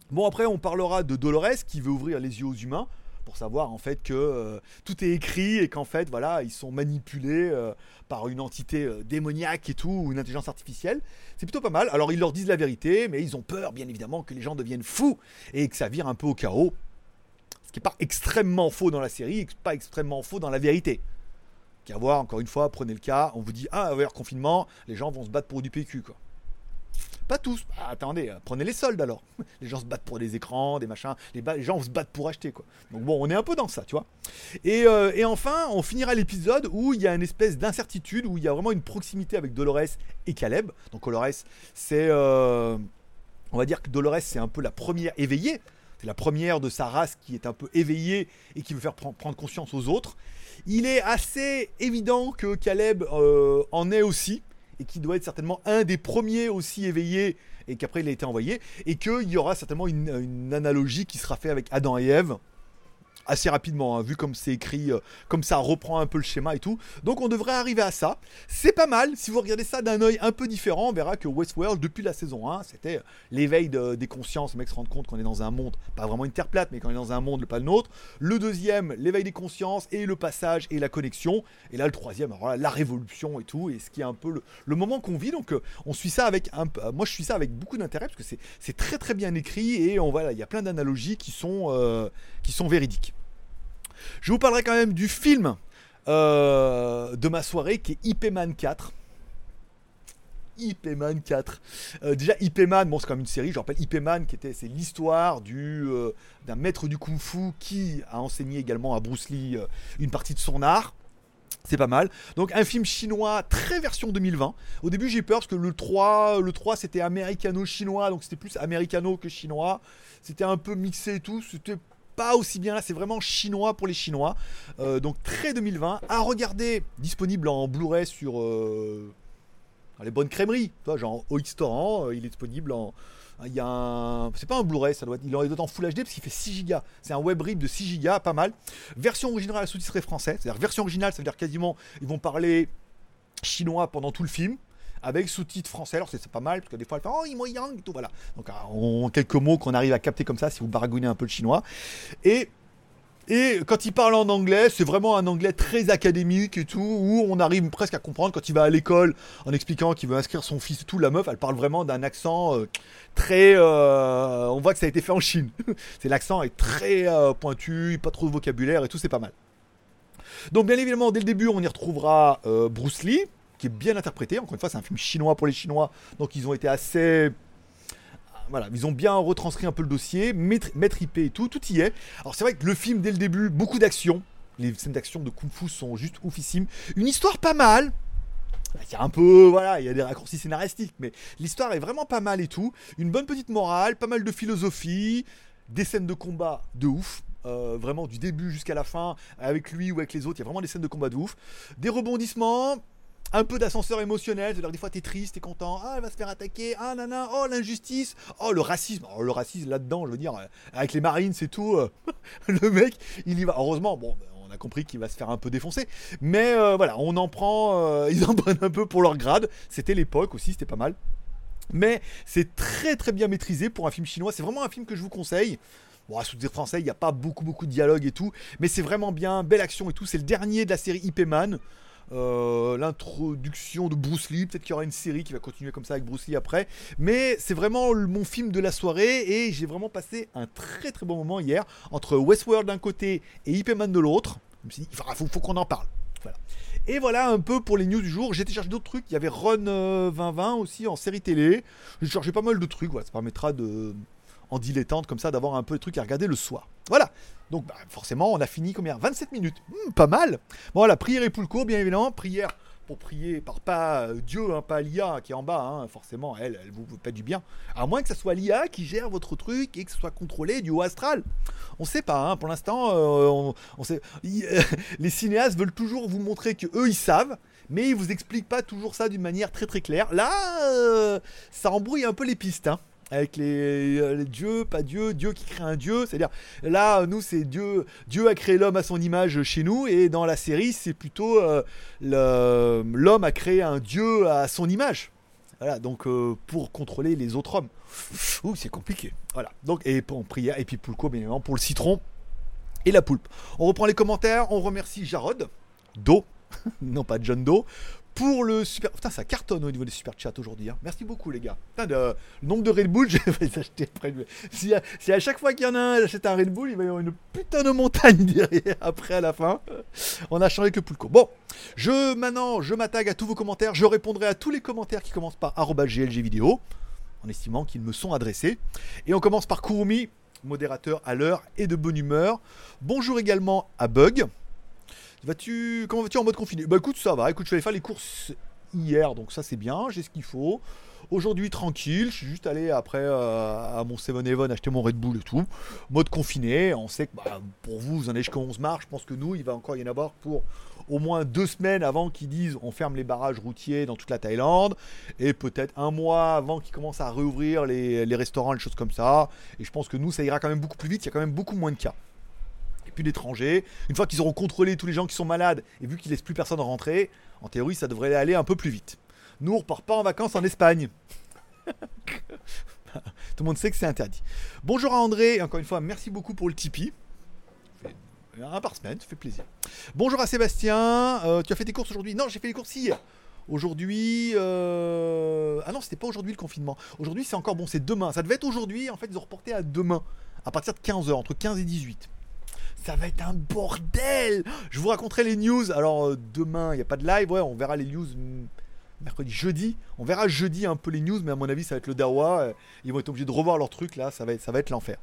Bon, après, on parlera de Dolores qui veut ouvrir les yeux aux humains pour savoir en fait que euh, tout est écrit et qu'en fait voilà ils sont manipulés euh, par une entité euh, démoniaque et tout ou une intelligence artificielle c'est plutôt pas mal alors ils leur disent la vérité mais ils ont peur bien évidemment que les gens deviennent fous et que ça vire un peu au chaos ce qui n'est pas extrêmement faux dans la série pas extrêmement faux dans la vérité qu'à voir encore une fois prenez le cas on vous dit ah avec confinement les gens vont se battre pour du PQ quoi pas tous. Bah, attendez, euh, prenez les soldes alors. Les gens se battent pour des écrans, des machins. Les, gens se battent pour acheter quoi. Donc bon, on est un peu dans ça, tu vois. Et, euh, et enfin, on finira l'épisode où il y a une espèce d'incertitude, où il y a vraiment une proximité avec Dolores et Caleb. Donc Dolores, c'est, euh, on va dire que Dolores, c'est un peu la première éveillée. C'est la première de sa race qui est un peu éveillée et qui veut faire prendre conscience aux autres. Il est assez évident que Caleb en est aussi et qui doit être certainement un des premiers aussi éveillés et qu'après il a été envoyé, et qu'il y aura certainement une, une, analogie qui sera faite avec Adam et Ève assez rapidement, hein, vu comme c'est écrit, euh, comme ça reprend un peu le schéma et tout. Donc on devrait arriver à ça. C'est pas mal, si vous regardez ça d'un œil un peu différent, on verra que Westworld, depuis la saison 1, c'était l'éveil des consciences, les mecs se rendent compte qu'on est dans un monde, pas vraiment une terre plate, mais qu'on est dans un monde, pas le nôtre. Le deuxième, l'éveil des consciences et le passage et la connexion. Et là, le troisième, alors la révolution et tout, et ce qui est un peu le, moment qu'on vit. Donc euh, on suit ça avec un peu, moi je suis ça avec beaucoup d'intérêt, parce que c'est très très bien écrit, et on voilà, il y a plein d'analogies qui sont, euh, qui sont véridiques. Je vous parlerai quand même du film euh, de ma soirée qui est IP Man 4. IP Man 4. Euh, déjà IP Man, bon c'est comme une série, je rappelle IP Man qui était c'est l'histoire du euh, d'un maître du kung-fu qui a enseigné également à Bruce Lee une partie de son art. C'est pas mal. Donc un film chinois très version 2020. Au début j'ai peur parce que le 3, le 3 c'était américano-chinois, donc c'était plus américano que chinois. C'était un peu mixé et tout. C'était pas aussi bien là, c'est vraiment chinois pour les Chinois. Euh, donc très 2020. À regarder, disponible en Blu-ray sur euh, les bonnes crèmeries. Genre OX Torrent, euh, il est disponible en. Il y a un. C'est pas un Blu-ray, ça doit être. Il doit en Full HD parce qu'il fait 6 Go. C'est un web rip de 6 Go, pas mal. Version originale sous-titrée français. C'est-à-dire version originale, ça veut dire quasiment. Ils vont parler chinois pendant tout le film avec sous-titres français. Alors c'est pas mal, parce que des fois elle fait Oh, il yang et tout, voilà. Donc en quelques mots qu'on arrive à capter comme ça si vous baragouinez un peu le chinois. Et. Et quand il parle en anglais, c'est vraiment un anglais très académique et tout, où on arrive presque à comprendre quand il va à l'école en expliquant qu'il veut inscrire son fils et tout. La meuf, elle parle vraiment d'un accent euh, très. Euh, on voit que ça a été fait en Chine. c'est l'accent est très euh, pointu, pas trop de vocabulaire et tout, c'est pas mal. Donc bien évidemment, dès le début, on y retrouvera Bruce Lee, qui est bien interprété. Encore une fois, c'est un film chinois pour les Chinois, donc ils ont été assez voilà, ils ont bien retranscrit un peu le dossier, mettre, IP et tout, tout y est. Alors c'est vrai que le film dès le début, beaucoup d'action, les scènes d'action de kung fu sont juste oufissimes. Une histoire pas mal. Il y a un peu, voilà, il y a des raccourcis scénaristiques, mais l'histoire est vraiment pas mal et tout. Une bonne petite morale, pas mal de philosophie, des scènes de combat de ouf. Euh, vraiment du début jusqu'à la fin, avec lui ou avec les autres, il y a vraiment des scènes de combat de ouf. Des rebondissements, un peu d'ascenseur émotionnel, c'est-à-dire des fois t'es triste, t'es content, ah elle va se faire attaquer, ah nana, oh l'injustice, oh le racisme, oh le racisme là-dedans, je veux dire, euh, avec les marines c'est tout, euh, le mec il y va, heureusement, bon on a compris qu'il va se faire un peu défoncer, mais euh, voilà, on en prend, ils en prennent un peu pour leur grade, c'était l'époque aussi, c'était pas mal, mais c'est très très bien maîtrisé pour un film chinois, c'est vraiment un film que je vous conseille, Bon, à sous-dire français, il n'y a pas beaucoup beaucoup de dialogue et tout, mais c'est vraiment bien, belle action et tout. C'est le dernier de la série IP Man. Euh, l'introduction de Bruce Lee. Peut-être qu'il y aura une série qui va continuer comme ça avec Bruce Lee après. Mais c'est vraiment mon film de la soirée et j'ai vraiment passé un très très bon moment hier entre Westworld d'un côté et Ip Man de l'autre. Il faut, faut qu'on en parle. Et voilà un peu pour les news du jour. J'ai téléchargé d'autres trucs. Il y avait Run 2020 euh, aussi en série télé. J'ai chargé pas mal de trucs. Ça permettra de en dilettante comme ça d'avoir un peu de trucs à regarder le soir. Voilà. Donc bah, forcément, on a fini combien? 27 minutes. Hmm, pas mal. Bon, voilà, prière et court, bien évidemment. Prière pour prier par pas euh, Dieu, hein, pas l'IA qui est en bas, hein, forcément, elle, elle vous fait pas du bien. À moins que ce soit l'IA qui gère votre truc et que ce soit contrôlé du haut astral. On sait pas, hein, pour l'instant, euh, on, sait. les cinéastes veulent toujours vous montrer que eux ils savent, mais ils vous expliquent pas toujours ça d'une manière très très claire. Là, euh, ça embrouille un peu les pistes. Hein avec euh, les, dieux, pas Dieu, Dieu qui crée un Dieu. C'est-à-dire, là, nous, c'est Dieu, Dieu a créé l'homme à son image chez nous, et dans la série, c'est plutôt euh, l'homme a créé un Dieu à son image. Voilà, donc euh, pour contrôler les autres hommes. Ouh, c'est compliqué. Voilà, donc, et pour prière, et puis Poulco, bien évidemment, pour le citron et la poulpe. On reprend les commentaires, on remercie Jarod, Do, non pas John Doe, pour le super. Putain, ça cartonne au niveau des super chats aujourd'hui. Hein. Merci beaucoup, les gars. Putain, le nombre de Red Bull, je vais les acheter après. Si, à chaque fois qu'il y en a un, j'achète un Red Bull, il va y avoir une putain de montagne derrière après à la fin. On a changé que Poulco. Bon, je maintenant, je m'attaque à tous vos commentaires. Je répondrai à tous les commentaires qui commencent par GLG vidéo, en estimant qu'ils me sont adressés. Et on commence par Kurumi, modérateur à l'heure et de bonne humeur. Bonjour également à Bug. Comment vas-tu en mode confiné? Bah écoute, ça va. Écoute, je suis allé faire les courses hier, donc ça c'est bien. J'ai ce qu'il faut. Aujourd'hui tranquille, je suis juste allé après euh, à mon 7-Eleven acheter mon Red Bull et tout. Mode confiné, on sait que bah, pour vous, vous en êtes jusqu'à 11 mars. Je pense que nous, il va encore y en avoir pour au moins deux semaines avant qu'ils disent on ferme les barrages routiers dans toute la Thaïlande. Et peut-être un mois avant qu'ils commencent à réouvrir les, les restaurants, les choses comme ça. Et je pense que nous, ça ira quand même beaucoup plus vite, il y a quand même beaucoup moins de cas d'étrangers. Une fois qu'ils auront contrôlé tous les gens qui sont malades et vu qu'ils laissent plus personne rentrer, en théorie, ça devrait aller un peu plus vite. Nous, on repart pas en vacances en Espagne. Tout le monde sait que c'est interdit. Bonjour à André, encore une fois, merci beaucoup pour le Tipeee. Un par semaine, ça fait plaisir. Bonjour à Sébastien, euh, tu as fait tes courses aujourd'hui? Non, j'ai fait les courses hier. Aujourd'hui, euh, ah non, c'était pas aujourd'hui le confinement. Aujourd'hui, c'est encore bon, c'est demain. Ça devait être aujourd'hui, en fait, ils ont reporté à demain, à partir de 15h, entre 15 et 18 ça va être un bordel. Je vous raconterai les news. Alors euh, demain, il n'y a pas de live, ouais, on verra les news mercredi, jeudi. On verra jeudi un peu les news, mais à mon avis, ça va être le Dawa. Euh, ils vont être obligés de revoir leur truc là, ça va ça va être l'enfer.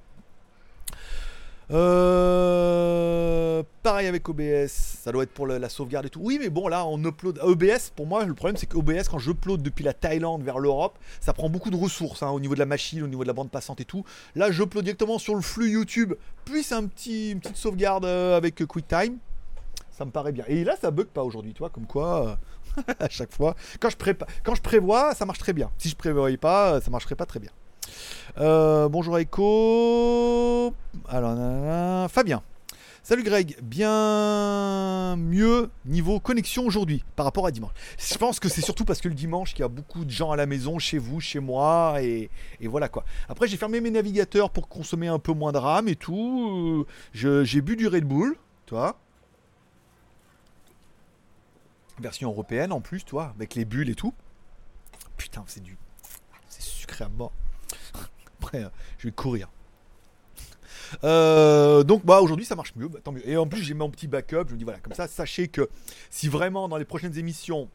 Euh, pareil avec OBS, ça doit être pour la, sauvegarde et tout. Oui, mais bon, là, on upload. OBS, pour moi, le problème, c'est qu'OBS, quand je upload depuis la Thaïlande vers l'Europe, ça prend beaucoup de ressources hein, au niveau de la machine, au niveau de la bande passante et tout. Là, j'upload directement sur le flux YouTube, puis un petit, une petite sauvegarde euh, avec QuickTime. Ça me paraît bien. Et là, ça bug pas aujourd'hui, toi, comme quoi, euh, à chaque fois. Quand je, quand je prévois, ça marche très bien. Si je prévoyais pas, ça marcherait pas très bien. Euh, bonjour Echo. Alors, Fabien. Salut Greg, bien mieux niveau connexion aujourd'hui par rapport à dimanche. Je pense que c'est surtout parce que le dimanche, il y a beaucoup de gens à la maison, chez vous, chez moi, et, voilà quoi. Après, j'ai fermé mes navigateurs pour consommer un peu moins de RAM et tout. J'ai bu du Red Bull, toi. Version européenne en plus, toi, avec les bulles et tout. Putain, c'est du. C'est sucré à mort. Après, euh, je vais courir. Euh, donc bah aujourd'hui ça marche mieux, bah, tant mieux. Et en plus j'ai mon petit backup, je me dis voilà, comme ça sachez que si vraiment dans les prochaines émissions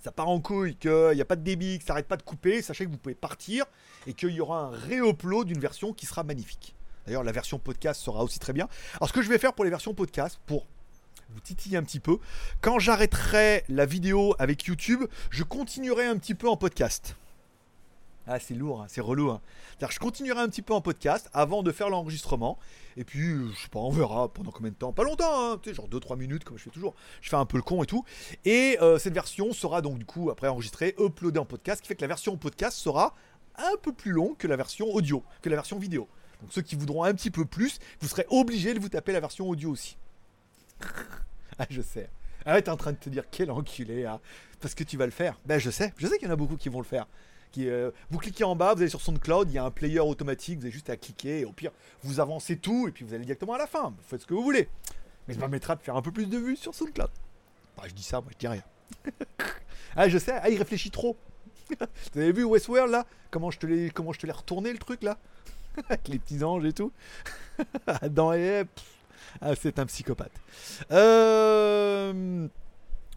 ça part en couille, qu'il n'y a pas de débit, que ça n'arrête pas de couper, sachez que vous pouvez partir et qu'il y aura un réupload d'une version qui sera magnifique. D'ailleurs la version podcast sera aussi très bien. Alors ce que je vais faire pour les versions podcast, pour vous titiller un petit peu, quand j'arrêterai la vidéo avec YouTube, je continuerai un petit peu en podcast. Ah, c'est lourd, hein, c'est relou. Hein. Je continuerai un petit peu en podcast avant de faire l'enregistrement. Et puis, je sais pas, on verra pendant combien de temps. Pas longtemps, hein, tu sais, genre 2-3 minutes, comme je fais toujours. Je fais un peu le con et tout. Et euh, cette version sera donc, du coup, après enregistrée, uploadée en podcast. Ce qui fait que la version podcast sera un peu plus longue que la version audio, que la version vidéo. Donc, ceux qui voudront un petit peu plus, vous serez obligés de vous taper la version audio aussi. ah, je sais. Ah, t'es en train de te dire quel enculé, hein, parce que tu vas le faire. Ben, je sais. Je sais qu'il y en a beaucoup qui vont le faire. Euh, vous cliquez en bas, vous allez sur SoundCloud, il y a un player automatique, vous avez juste à cliquer, et au pire, vous avancez tout, et puis vous allez directement à la fin. Vous faites ce que vous voulez. Mais ça permettra de faire un peu plus de vues sur SoundCloud. Bah, je dis ça, moi, je dis rien. ah, je sais, ah, il réfléchit trop. vous avez vu Westworld, là? Comment je, te l'ai, comment je te l'ai retourné, le truc, là? Avec les petits anges et tout. Dans les... Ah, c'est un psychopathe. Euh...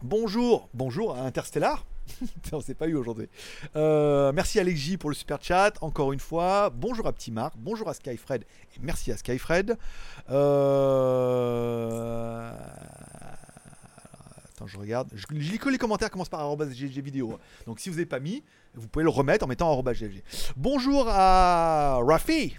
Bonjour, bonjour à Interstellar. on s'est pas eu aujourd'hui. Euh, merci J pour le super chat, encore une fois. Bonjour à Petit Marc, bonjour à Skyfred et merci à Skyfred. Euh... Attends, je regarde. Je, lis que les commentaires commencent par arobase GG vidéo. Donc si vous n'avez pas mis, vous pouvez le remettre en mettant arobase GG. Bonjour à Rafi.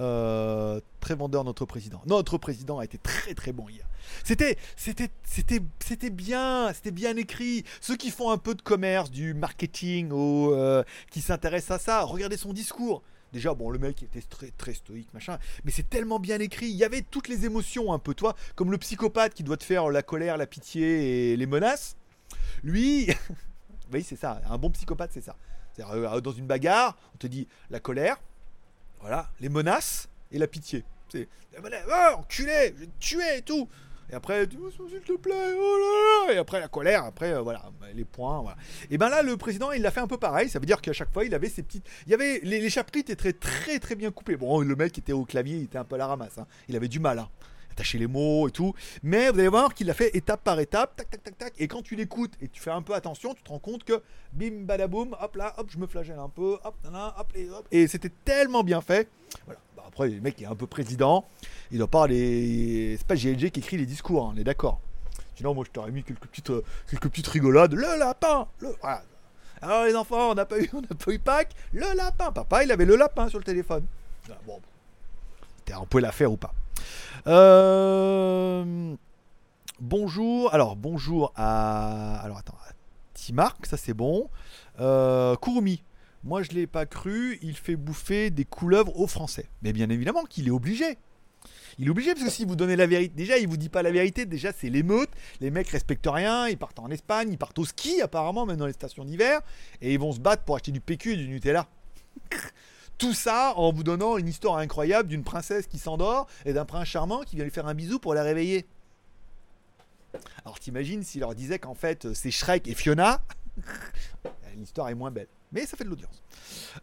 Euh, très vendeur notre président. Notre président a été très très bon hier. C'était c'était c'était c'était bien, c'était bien écrit. Ceux qui font un peu de commerce, du marketing ou euh, qui s'intéressent à ça, regardez son discours. Déjà, bon, le mec était très, très stoïque, machin, mais c'est tellement bien écrit. Il y avait toutes les émotions un peu, toi, comme le psychopathe qui doit te faire la colère, la pitié et les menaces. Lui, oui, c'est ça. Un bon psychopathe, c'est ça. C'est-à-dire, euh, dans une bagarre, on te dit la colère, voilà, les menaces et la pitié. C'est oh, enculé, je vais te et tout. Et après, s'il te plaît, oh. Et après la colère, après euh, voilà, bah, les points, voilà. Et ben là, le président, il l'a fait un peu pareil. Ça veut dire qu'à chaque fois, il avait ses petites. Il y avait les, les chapitres étaient très très très bien coupés. Bon, le mec était au clavier, il était un peu à la ramasse. hein. Il avait du mal. Hein attacher les mots et tout. Mais vous allez voir qu'il l'a fait étape par étape, tac, tac, tac, tac. Et quand tu l'écoutes et tu fais un peu attention, tu te rends compte que bim, badaboum, hop là, hop, je me flagelle un peu, hop, là, hop, et hop. Et c'était tellement bien fait. Voilà. Bah, après, le mec est un peu président. Il doit pas les. C'est pas GLG qui écrit les discours, hein, on est d'accord. Sinon, moi, je t'aurais mis quelques petites, euh, quelques petites rigolades. Le lapin le... Voilà. Alors, les enfants, on n'a pas eu, on n'a pas eu Pâques. Le lapin. Papa, il avait le lapin sur le téléphone. Voilà, bon, on peut la faire ou pas. Euh, bonjour. Alors, bonjour à. Alors, attends. Timark, ça c'est bon. Euh. Moi, je l'ai pas cru. Il fait bouffer des couleuvres aux Français. Mais bien évidemment qu'il est obligé. Il est obligé parce que si vous donnez la vérité, déjà il vous dit pas la vérité, déjà c'est l'émeute, les mecs respectent rien, ils partent en Espagne, ils partent au ski apparemment, même dans les stations d'hiver, et ils vont se battre pour acheter du PQ et du Nutella. Tout ça en vous donnant une histoire incroyable d'une princesse qui s'endort et d'un prince charmant qui vient lui faire un bisou pour la réveiller. Alors t'imagines s'il leur disait qu'en fait c'est Shrek et Fiona, l'histoire est moins belle. Mais ça fait de l'audience.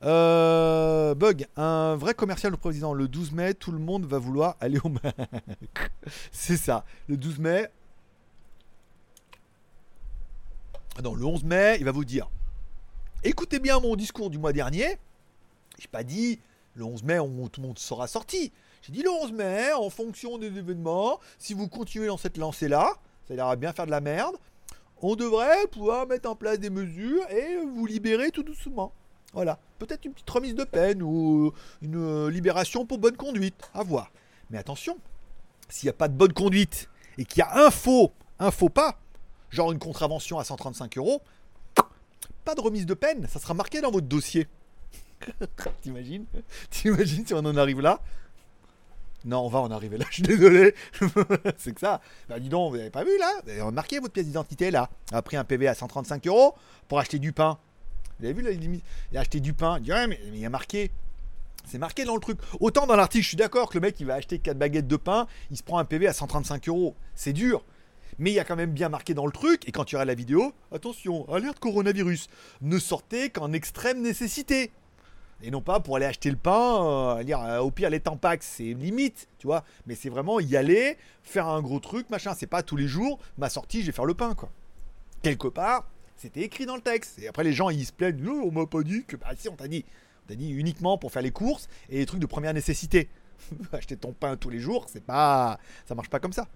Euh, Bug, un vrai commercial au président. Le 12 mai, tout le monde va vouloir aller au Mac. c'est ça. Le 12 mai. Non, le 11 mai, il va vous dire écoutez bien mon discours du mois dernier. J'ai pas dit le 11 mai, on, tout le monde sera sorti. J'ai dit le 11 mai, en fonction des événements, si vous continuez dans cette lancée-là, ça ira bien faire de la merde, on devrait pouvoir mettre en place des mesures et vous libérer tout doucement. Voilà. Peut-être une petite remise de peine ou une euh, libération pour bonne conduite. À voir. Mais attention, s'il n'y a pas de bonne conduite et qu'il y a un faux, un faux pas, genre une contravention à 135 euros, pas de remise de peine, ça sera marqué dans votre dossier. T'imagines? T'imagines si on en arrive là? Non, on va en arriver là, je suis désolé. c'est que ça. Bah dis donc, vous avez pas vu là? Vous avez remarqué votre pièce d'identité là? A pris un PV à 135 euros pour acheter du pain. Vous avez vu là, il a acheté du pain. Il dit, ouais, mais, mais il y a marqué. C'est marqué dans le truc. Autant dans l'article, je suis d'accord que le mec il va acheter 4 baguettes de pain, il se prend un PV à 135 euros. C'est dur. Mais il y a quand même bien marqué dans le truc, et quand tu auras la vidéo, attention, alerte coronavirus, ne sortez qu'en extrême nécessité. Et non pas pour aller acheter le pain, euh, dire, euh, au pire les tampax, c'est limite, tu vois. Mais c'est vraiment y aller, faire un gros truc, machin. C'est pas tous les jours, ma sortie, je vais faire le pain, quoi. Quelque part, c'était écrit dans le texte. Et après, les gens, ils se plaignent, Non, on m'a pas dit que. Bah si, on t'a dit. On t'a dit uniquement pour faire les courses et les trucs de première nécessité. Acheter ton pain tous les jours, c'est pas. Ça marche pas comme ça.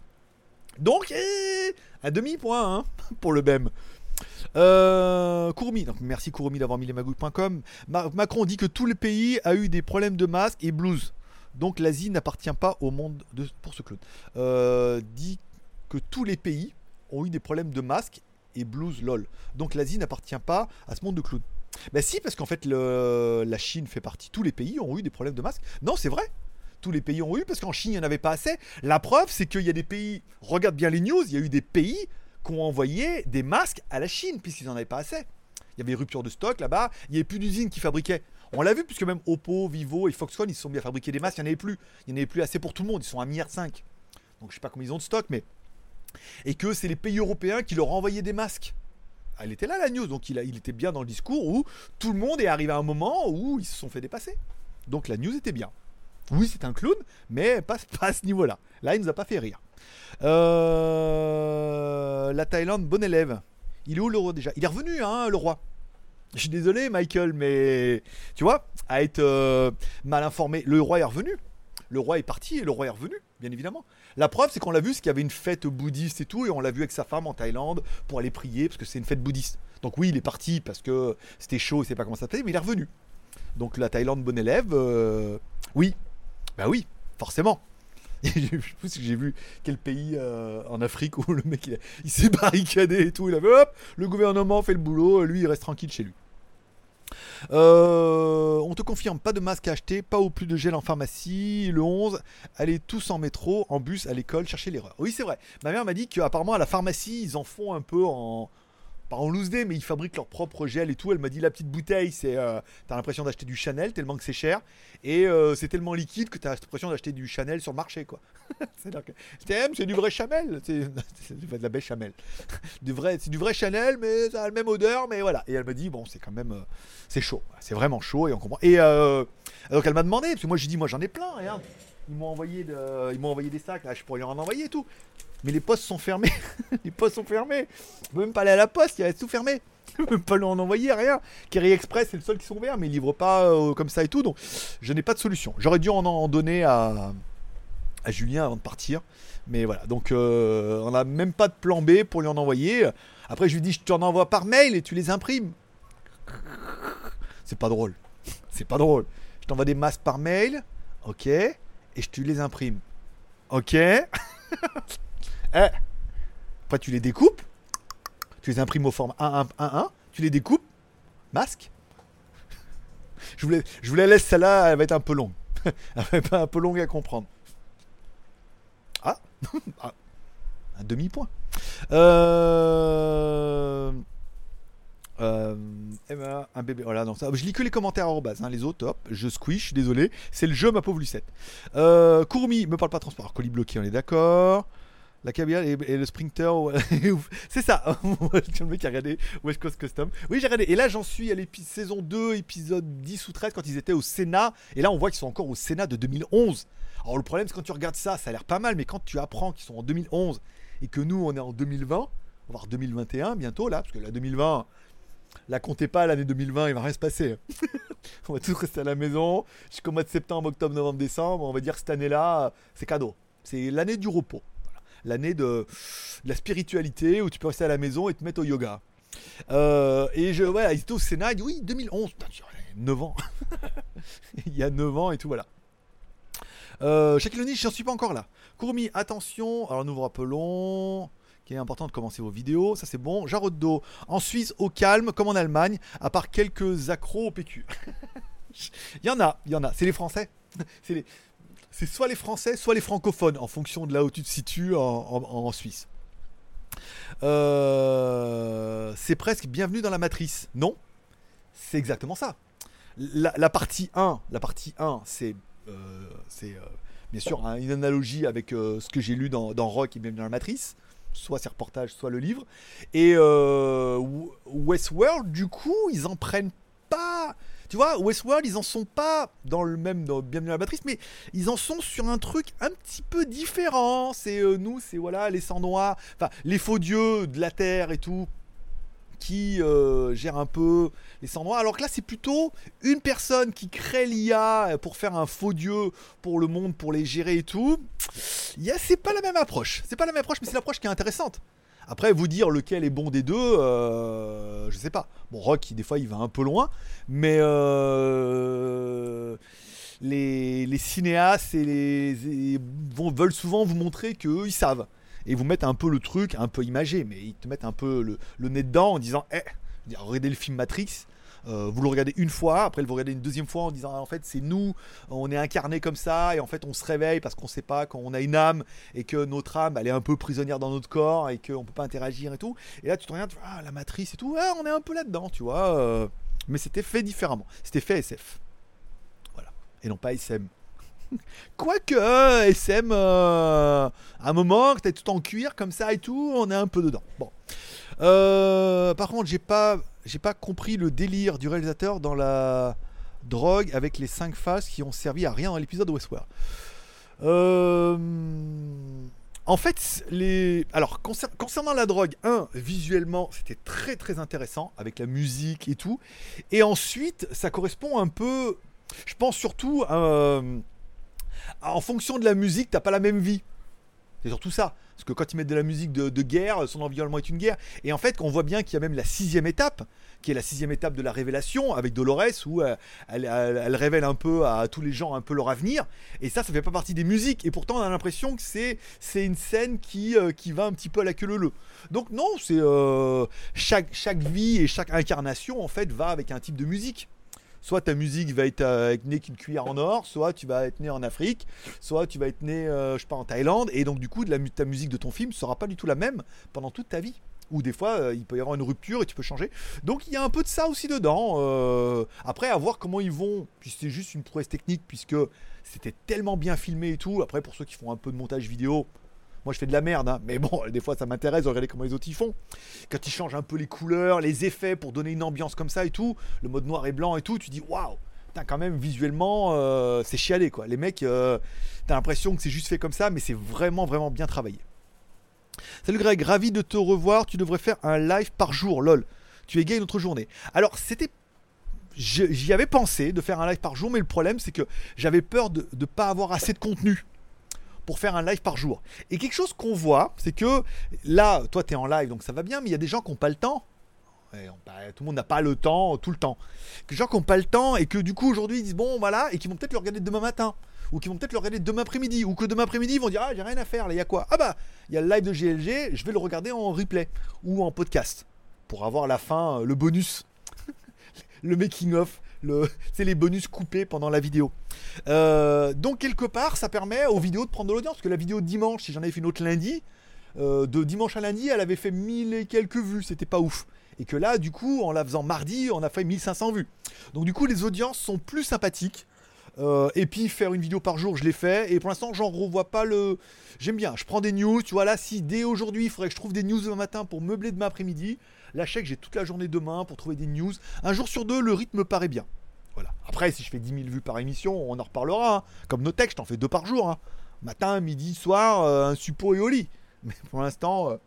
Donc, un demi-point hein, pour le BEM. Euh, Courmi, donc merci Courmi d'avoir mis les magouilles.com. Ma- Macron dit que tout le pays a eu des problèmes de masque et blues. Donc l'Asie n'appartient pas au monde de. Pour ce Claude. Euh, dit que tous les pays ont eu des problèmes de masque et blues lol. Donc l'Asie n'appartient pas à ce monde de clown. Ben si, parce qu'en fait la Chine fait partie. Tous les pays ont eu des problèmes de masque. Non, c'est vrai. Tous les pays ont eu parce qu'en Chine il n'y en avait pas assez. La preuve, c'est qu'il y a des pays. Regarde bien les news. Il y a eu des pays qui ont envoyé des masques à la Chine puisqu'ils n'en avaient pas assez. Il y avait rupture de stock là-bas. Il n'y avait plus d'usines qui fabriquaient. On l'a vu puisque même Oppo, Vivo et Foxconn ils se sont mis à fabriquer des masques. Il n'y en avait plus. Il n'y en avait plus assez pour tout le monde. Ils sont à 1,5 milliard. Donc je sais pas combien ils ont de stock, mais et que c'est les pays européens qui leur envoyé des masques. Ah, Elle était là la news, donc il, il était bien dans le discours où tout le monde est arrivé à un moment où ils se sont fait dépasser. Donc la news était bien. Oui, c'est un clown, mais pas, pas à ce niveau-là. Là, il nous a pas fait rire. Euh, la Thaïlande, bon élève. Il est où le roi déjà? Il est revenu, hein, le roi. Je suis désolé, Michael, mais tu vois, à être euh, mal informé, le roi est revenu. Le roi est parti et le roi est revenu, bien évidemment. La preuve, c'est qu'on l'a vu, c'est qu'il y avait une fête bouddhiste et tout, et on l'a vu avec sa femme en Thaïlande pour aller prier, parce que c'est une fête bouddhiste. Donc oui, il est parti parce que c'était chaud, il sait pas comment ça s'appelait, mais il est revenu. Donc la Thaïlande, bon élève, euh, oui. Bah oui, forcément. je sais que j'ai vu quel pays euh, en Afrique où le mec il, s'est barricadé et tout, il avait hop, le gouvernement fait le boulot, lui il reste tranquille chez lui. Euh, on te confirme, pas de masque à acheter, pas au plus de gel en pharmacie. Le 11, allez tous en métro, en bus, à l'école, chercher l'erreur. Oui, c'est vrai. Ma mère m'a dit qu'apparemment à la pharmacie, ils en font un peu en, pas en loose day, mais ils fabriquent leur propre gel et tout. Elle m'a dit la petite bouteille, c'est, euh, t'as l'impression d'acheter du Chanel tellement que c'est cher, et euh, c'est tellement liquide que t'as l'impression d'acheter du Chanel sur le marché, quoi. c'est c'est du vrai Chanel, c'est, de la béchamel. du vrai, c'est du vrai Chanel, mais ça a la même odeur, mais voilà. Et elle m'a dit bon, c'est quand même, euh, c'est chaud, c'est vraiment chaud et on comprend. Et donc elle m'a demandé, parce que moi j'ai dit moi j'en ai plein, regarde. Ils m'ont envoyé, envoyé des sacs, là, je pourrais leur en envoyer et tout. Mais les postes sont fermés. les postes sont fermés. Je peux même pas aller à la poste, il reste tout fermé. Peux même pas lui en envoyer, rien. Kerry Express, c'est le seul qui sont ouverts, mais ils livrent pas euh, comme ça et tout. Donc, je n'ai pas de solution. J'aurais dû en, en donner à, Julien avant de partir. Mais voilà, donc euh, on n'a même pas de plan B pour lui en envoyer. Après, je lui dis, je t'en envoie par mail et tu les imprimes. C'est pas drôle. C'est pas drôle. Je t'envoie des masques par mail, ok, et je te les imprime. Ok Eh. Tu les découpes. Tu les imprimes au format 1, 1, 1, 1. Tu les découpes. Masque. Je vous, la, je laisse, celle-là, elle va être un peu longue. elle va être un peu longue à comprendre. Ah, ah. Un demi-point. Euh... Euh, un bébé. Voilà, non, ça, je lis que les commentaires à hein, les autres, hop, je squish, je suis désolé. C'est le jeu, ma pauvre Lucette. Euh, Courmi, me parle pas transport. Colis bloqué, on est d'accord. La cabillaire et, le sprinter, c'est ça. le mec qui a regardé West Coast Custom. Oui, j'ai regardé. Et là, j'en suis à l'épisode saison 2, épisode 10 ou 13, quand ils étaient au Sénat. Et là, on voit qu'ils sont encore au Sénat de 2011. Alors, le problème, c'est quand tu regardes ça, ça a l'air pas mal, mais quand tu apprends qu'ils sont en 2011 et que nous, on est en 2020, voire 2021 bientôt, là, parce que la 2020, la comptez pas l'année 2020, il va rien se passer. on va tous rester à la maison. Jusqu'au mois de septembre, octobre, novembre, décembre. On va dire cette année-là, c'est cadeau. C'est l'année du repos l'année de, la spiritualité où tu peux rester à la maison et te mettre au yoga. Euh, et je, voilà, il était au Sénat, il dit oui, 2011, 9 ans. il y a 9 ans et tout, voilà. Euh, Shaquille j'en suis pas encore là. Courmi, attention, alors nous vous rappelons qu'il est important de commencer vos vidéos, ça c'est bon. Jarod d'eau, en Suisse, au calme, comme en Allemagne, à part quelques accros au PQ. il y en a, il y en a, c'est les Français. c'est les c'est soit les Français, soit les francophones, en fonction de là où tu te situes en, Suisse. Euh, c'est presque bienvenue dans la matrice. Non, c'est exactement ça. La, partie 1, la partie 1, c'est euh, euh, bien sûr une analogie avec ce que j'ai lu dans, Rock et bienvenue dans la matrice, soit ses reportages, soit le livre. Et Westworld, du coup, ils en prennent pas tu vois, Westworld, ils en sont pas dans le même dans Bienvenue à la Matrice, mais ils en sont sur un truc un petit peu différent. C'est euh, nous, c'est voilà, les sangs noirs, enfin, les faux dieux de la Terre et tout, qui euh, gèrent un peu les sangs noirs. Alors que là, c'est plutôt une personne qui crée l'IA pour faire un faux dieu pour le monde, pour les gérer et tout. C'est pas la même approche. C'est pas la même approche, mais c'est l'approche qui est intéressante. Après, vous dire lequel est bon des deux, euh, je sais pas. Bon, Rock, des fois, il va un peu loin, mais euh, les, cinéastes et les, vont, veulent souvent vous montrer qu'eux, ils savent. Et vous mettent un peu le truc, un peu imagé, mais ils te mettent un peu le, le nez dedans en disant Eh, regardez le film Matrix, euh, vous le regardez une fois, après vous regardez une deuxième fois en disant en fait c'est nous, on est incarné comme ça et en fait on se réveille parce qu'on sait pas qu'on a une âme et que notre âme elle est un peu prisonnière dans notre corps et qu'on peut pas interagir et tout. Et là tu te regardes, ah, la matrice et tout, ah, on est un peu là-dedans, tu vois. Euh. mais c'était fait différemment, c'était fait SF. Voilà, et non pas SM. Quoique SM, euh, à un moment, t'es tout en cuir comme ça et tout, on est un peu dedans. Bon. par contre, j'ai pas j'ai pas compris le délire du réalisateur dans la drogue avec les cinq phases qui ont servi à rien dans l'épisode Westworld. Euh, en fait, les. Alors, concernant la drogue, un, visuellement, c'était très très intéressant avec la musique et tout. Et ensuite, ça correspond un peu. Je pense surtout. Euh, en fonction de la musique, t'as pas la même vie. C'est surtout ça. Parce que quand ils mettent de la musique de, guerre, son environnement est une guerre. Et en fait, on voit bien qu'il y a même la sixième étape, qui est la sixième étape de la révélation avec Dolores, où euh, elle, révèle un peu à tous les gens un peu leur avenir. Et ça, ça fait pas partie des musiques. Et pourtant, on a l'impression que c'est une scène qui, euh, qui va un petit peu à la queue leu Donc non, c'est euh, chaque, chaque vie et chaque incarnation, en fait, va avec un type de musique. Soit ta musique va être euh, avec né qu'une cuillère en or, soit tu vas être né en Afrique, soit tu vas être né, euh, je sais pas, en Thaïlande, et donc du coup, ta musique de ton film sera pas du tout la même pendant toute ta vie. Ou des fois, euh, il peut y avoir une rupture et tu peux changer. Donc il y a un peu de ça aussi dedans. euh, après, à voir comment ils vont. Puis c'est juste une prouesse technique, puisque c'était tellement bien filmé et tout. Après, pour ceux qui font un peu de montage vidéo, moi je fais de la merde, hein, mais bon, des fois ça m'intéresse de regarder comment les autres y font. Quand ils changent un peu les couleurs, les effets pour donner une ambiance comme ça et tout, le mode noir et blanc et tout, tu dis waouh, putain, quand même visuellement euh, c'est chialé quoi. Les mecs, euh, t'as l'impression que c'est juste fait comme ça, mais c'est vraiment vraiment bien travaillé. Salut Greg, ravi de te revoir. Tu devrais faire un live par jour, lol. Tu égayes notre journée. Alors c'était J'y avais pensé de faire un live par jour, mais le problème c'est que j'avais peur de ne pas avoir assez de contenu pour faire un live par jour. Et quelque chose qu'on voit, c'est que là, toi tu es en live donc ça va bien, mais il y a des gens qui n'ont pas le temps. Ouais, on- bah, tout le monde n'a pas le temps tout le temps. Des gens qui n'ont pas le temps et que du coup aujourd'hui ils disent bon voilà et qui vont peut-être le regarder demain matin ou qui vont peut-être le regarder demain après-midi ou que demain après-midi ils vont dire ah j'ai rien à faire il y a quoi? Ah bah il y a le live de GLG je vais le regarder en replay ou en podcast pour avoir la fin euh, le bonus le making of c'est les bonus coupés pendant la vidéo. Euh, donc quelque part ça permet aux vidéos de prendre de l'audience parce que la vidéo dimanche si j'en avais fait une autre lundi euh, de dimanche à lundi elle avait fait 1000 et quelques vues c'était pas ouf. Et que là du coup en la faisant mardi on a fait 1500 vues. Donc du coup les audiences sont plus sympathiques euh, et puis faire une vidéo par jour, je l'ai fait. Et pour l'instant, j'en revois pas le. J'aime bien. Je prends des news. Tu vois là, si dès aujourd'hui, il faudrait que je trouve des news demain matin pour meubler demain après-midi. Là, je sais que j'ai toute la journée demain pour trouver des news. Un jour sur deux, le rythme me paraît bien. Voilà. Après, si je fais 10 000 vues par émission, on en reparlera. hein. Comme nos textes, j'en fais deux par jour. hein. Matin, midi, soir, euh, un suppo et au lit. Mais pour l'instant. euh,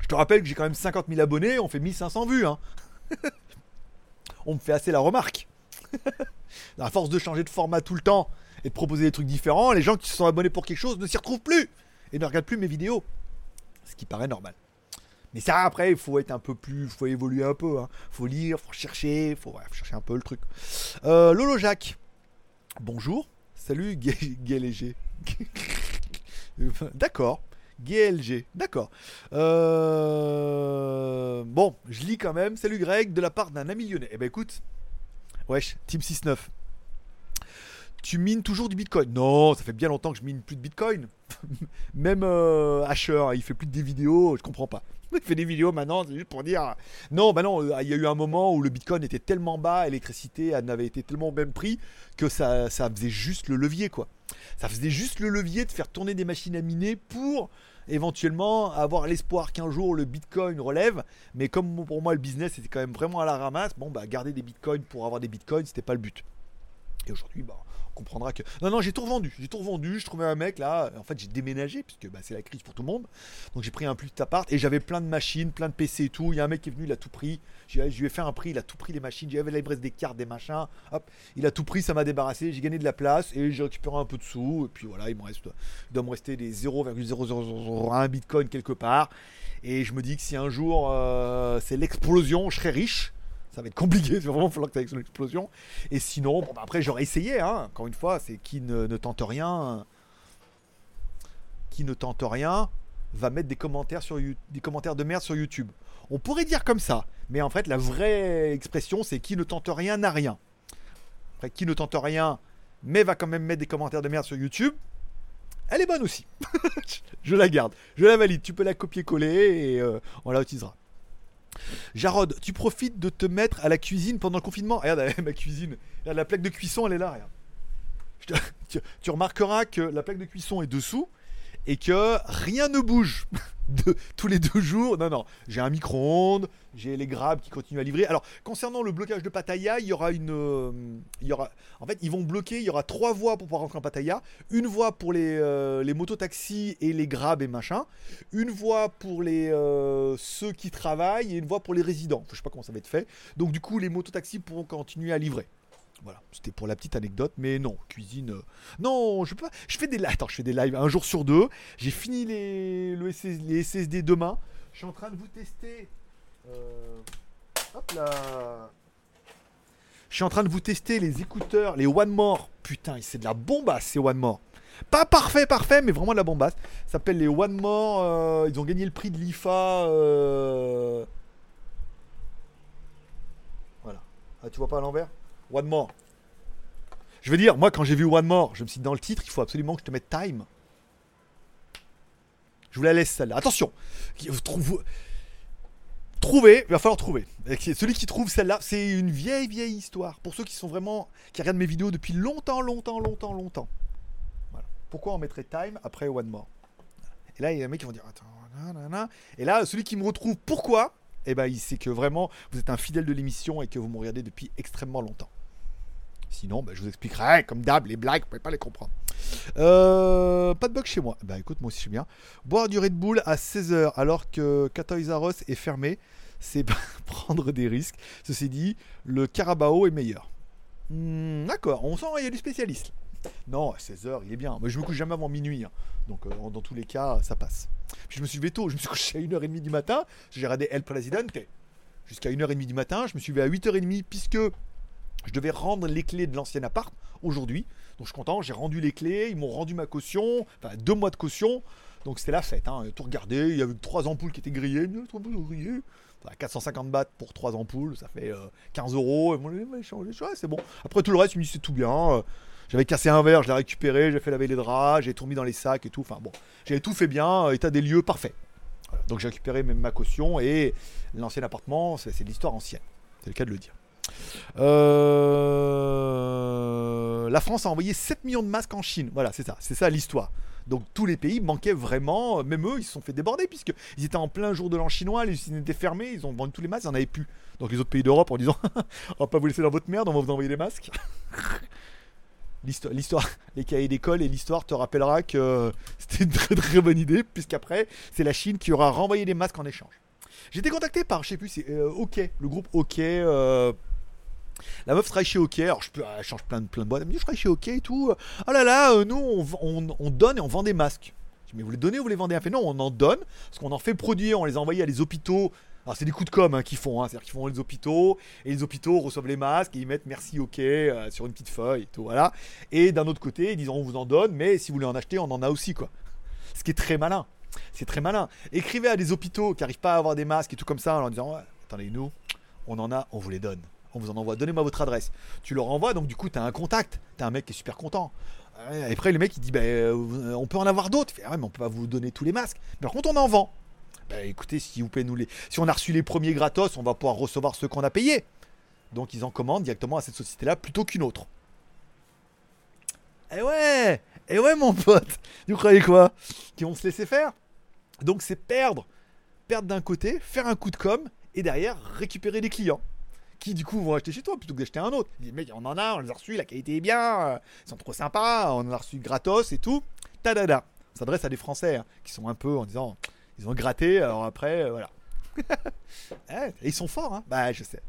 Je te rappelle que j'ai quand même 50 000 abonnés, on fait 1500 vues. Hein. on me fait assez la remarque. à force de changer de format tout le temps et de proposer des trucs différents, les gens qui se sont abonnés pour quelque chose ne s'y retrouvent plus et ne regardent plus mes vidéos. Ce qui paraît normal. Mais ça, après, il faut être un peu plus. Il faut évoluer un peu. Il faut lire, faut chercher, faut, ouais, faut chercher un peu le truc. Euh, Lolo Jacques. Bonjour. Salut, Léger. D'accord. GLG, d'accord. Euh, Bon, je lis quand même. Salut Greg, de la part d'un ami lyonnais. Eh ben écoute, wesh, Team 69. Tu mines toujours du bitcoin Non, ça fait bien longtemps que je mine plus de bitcoin. Même euh, Asher, il fait plus de des vidéos, je comprends pas. Il fait des vidéos maintenant, c'est juste pour dire. Non, bah non, euh, il y a eu un moment où le bitcoin était tellement bas, l'électricité n'avait été tellement au même prix que ça, ça faisait juste le levier, quoi. Ça faisait juste le levier de faire tourner des machines à miner pour éventuellement avoir l'espoir qu'un jour le bitcoin relève. Mais comme pour moi le business était quand même vraiment à la ramasse, bon bah garder des bitcoins pour avoir des bitcoins, c'était pas le but. Aujourd'hui, bah, on comprendra que. Non, non, j'ai tout revendu. J'ai tout revendu. Je trouvais un mec là. En fait, j'ai déménagé, puisque bah, c'est la crise pour tout le monde. Donc, j'ai pris un plus petit appart et j'avais plein de machines, plein de PC et tout. Il y a un mec qui est venu, il a tout pris. Je lui ai fait un prix, il a tout pris les machines. J'avais la des cartes, des machins. Hop, il a tout pris, ça m'a débarrassé. J'ai gagné de la place et j'ai récupéré un peu de sous. Et puis voilà, il, me reste, il doit me rester des 0,0001 bitcoin quelque part. Et je me dis que si un jour euh, c'est l'explosion, je serai riche. Ça va être compliqué, il vraiment falloir que ça ait l'explosion. Et sinon, bah, après j'aurais essayé, hein. encore une fois, c'est qui ne, tente rien, qui ne tente rien, va mettre des commentaires, sur, des commentaires de merde sur YouTube. On pourrait dire comme ça, mais en fait la vraie expression c'est qui ne tente rien n'a rien. Qui ne tente rien, mais va quand même mettre des commentaires de merde sur YouTube, elle est bonne aussi. je la garde, je la valide, tu peux la copier-coller et euh, on la utilisera. Jarod, tu profites de te mettre à la cuisine pendant le confinement. Regarde ma cuisine. La plaque de cuisson, elle est là. Tu remarqueras que la plaque de cuisson est dessous et que rien ne bouge tous les deux jours. Non, non. J'ai un micro-ondes, j'ai les grabs qui continuent à livrer. Alors, concernant le blocage de Pattaya, il y aura une. euh, il y aura, en fait, ils vont bloquer. Il y aura trois voies pour pouvoir rentrer en Pattaya. Une voie pour les, euh, mototaxis et les grabs et machin une voie pour les euh, ceux qui travaillent et une voie pour les résidents. Je sais pas comment ça va être fait. Donc du coup, les mototaxis pourront continuer à livrer. Voilà, c'était pour la petite anecdote, mais non, cuisine. euh, Non, je peux pas. Fais des lives. Attends, je fais des lives un jour sur deux. J'ai fini les, le SS les SSD demain. Je suis en train de vous tester. euh, Hop là. Je suis en train de vous tester les écouteurs, les One More. Putain, c'est de la bombasse, ces One More. Pas parfait, parfait, mais vraiment de la bombasse. Ça s'appelle les One More. euh, ils ont gagné le prix de l'IFA. Voilà. Ah, tu vois pas à l'envers? One More. Je veux dire, moi, quand j'ai vu One More, je me suis dit dans le titre, il faut absolument que je te mette Time. Je vous la laisse celle-là. Attention, trouve, Trouvez, il va falloir trouver. Celui qui trouve celle-là, c'est une vieille, vieille histoire. Pour ceux qui sont vraiment, qui regardent mes vidéos depuis longtemps, longtemps, longtemps, longtemps. Pourquoi on mettrait Time après One More? Et là, il y a un mec qui vont dire Attends, nanana. Et là, celui qui me retrouve, pourquoi? Eh ben, il sait que vraiment, vous êtes un fidèle de l'émission et que vous me regardez depuis extrêmement longtemps. Sinon, ben, je vous expliquerai, comme d'hab, les blagues, vous pouvez pas les comprendre. Euh, pas de bug chez moi. Bah écoute, moi aussi je suis bien. Boire du Red Bull à 16h alors que Us est fermé, c'est prendre des risques. Ceci dit, le Carabao est meilleur. Hmm, D'accord, on sent il y a des spécialistes. Non, à 16h, il est bien. Mais je me couche jamais avant minuit. hein. Donc euh, dans tous les cas, ça passe. Puis je me suis levé tôt, je me suis couché à 1h30 du matin. J'ai regardé El Presidente jusqu'à 1h30 du matin. Je me suis levé à 8h30 puisque je devais rendre les clés de l'ancien appart aujourd'hui. Donc je suis content, j'ai rendu les clés, ils m'ont rendu ma caution, enfin deux mois de caution. Donc c'était la fête, hein. tout regardé, il y avait trois ampoules qui étaient grillées, trois ampoules grillées. Enfin, 450 bahts pour trois ampoules, ça fait euh, 15 euros. Et ouais, c'est bon. Après tout le reste, je me dis c'est tout bien. euh, J'avais cassé un verre, je l'ai récupéré, j'ai fait laver les draps, j'ai tout mis dans les sacs et tout. Enfin bon, j'avais tout fait bien, euh, état des lieux parfait. Donc j'ai récupéré même ma caution et l'ancien appartement, c'est de l'histoire ancienne. C'est le cas de le dire. Euh, La France a envoyé 7 millions de masques en Chine. Voilà, c'est ça, c'est ça l'histoire. Donc tous les pays manquaient vraiment, même eux, ils se sont fait déborder puisqu'ils étaient en plein jour de l'an chinois, les usines étaient fermées, ils ont vendu tous les masques, il n'y en avait plus. Donc les autres pays d'Europe en disant on va pas vous laisser dans votre merde, on va vous envoyer des masques. L'histoire, les cahiers d'école et l'histoire te rappellera que c'était une très très bonne idée, puisqu'après, c'est la Chine qui aura renvoyé des masques en échange. J'ai été contacté par, je sais plus, c'est euh, OK, le groupe OK. La meuf travaille chez OK, alors je peux, elle change plein de, plein de boîtes. Elle me dit, je travaille chez OK et tout. Oh là là, euh, nous, on, donne et on vend des masques. Je dis, mais vous les donnez ou vous les vendez? Elle fait, non, on en donne, parce qu'on en fait produire, on les a envoyés à les hôpitaux. Alors, c'est des coups de com' hein, qu'ils font, hein, c'est-à-dire qu'ils font les hôpitaux, et les hôpitaux reçoivent les masques, et ils mettent merci OK euh, sur une petite feuille et tout, voilà. Et d'un autre côté, ils disent, on vous en donne, mais si vous voulez en acheter, on en a aussi, quoi. Ce qui est très malin. C'est très malin. Écrivez à des hôpitaux qui n'arrivent pas à avoir des masques et tout comme ça en leur disant attendez, nous, on en a, on vous les donne. On vous en envoie. Donnez-moi votre adresse. Tu leur envoies, donc du coup, tu as un contact. Tu as un mec qui est super content. Et après, le mec, il dit bah, euh, on peut en avoir d'autres. Il fait, ah mais on peut pas vous donner tous les masques. Mais par contre, on en vend. Bah écoutez, si vous pouvez nous. Si on a reçu les premiers gratos, on va pouvoir recevoir ceux qu'on a payés. Donc ils en commandent directement à cette société-là plutôt qu'une autre. Eh ouais Eh ouais, mon pote Vous croyez quoi? Qu'ils vont se laisser faire Donc c'est perdre. Perdre d'un côté, faire un coup de com, et derrière récupérer des clients. Qui du coup vont acheter chez toi plutôt que d'acheter un autre. Ils disent, mec, on en a, on les a reçus, la qualité est bien, euh, ils sont trop sympas, on en a reçu gratos et tout. Tadada. On s'adresse à des Français hein, qui sont un peu en disant, ils ont gratté, alors après, euh, voilà. Eh, ils sont forts, hein Bah, je sais.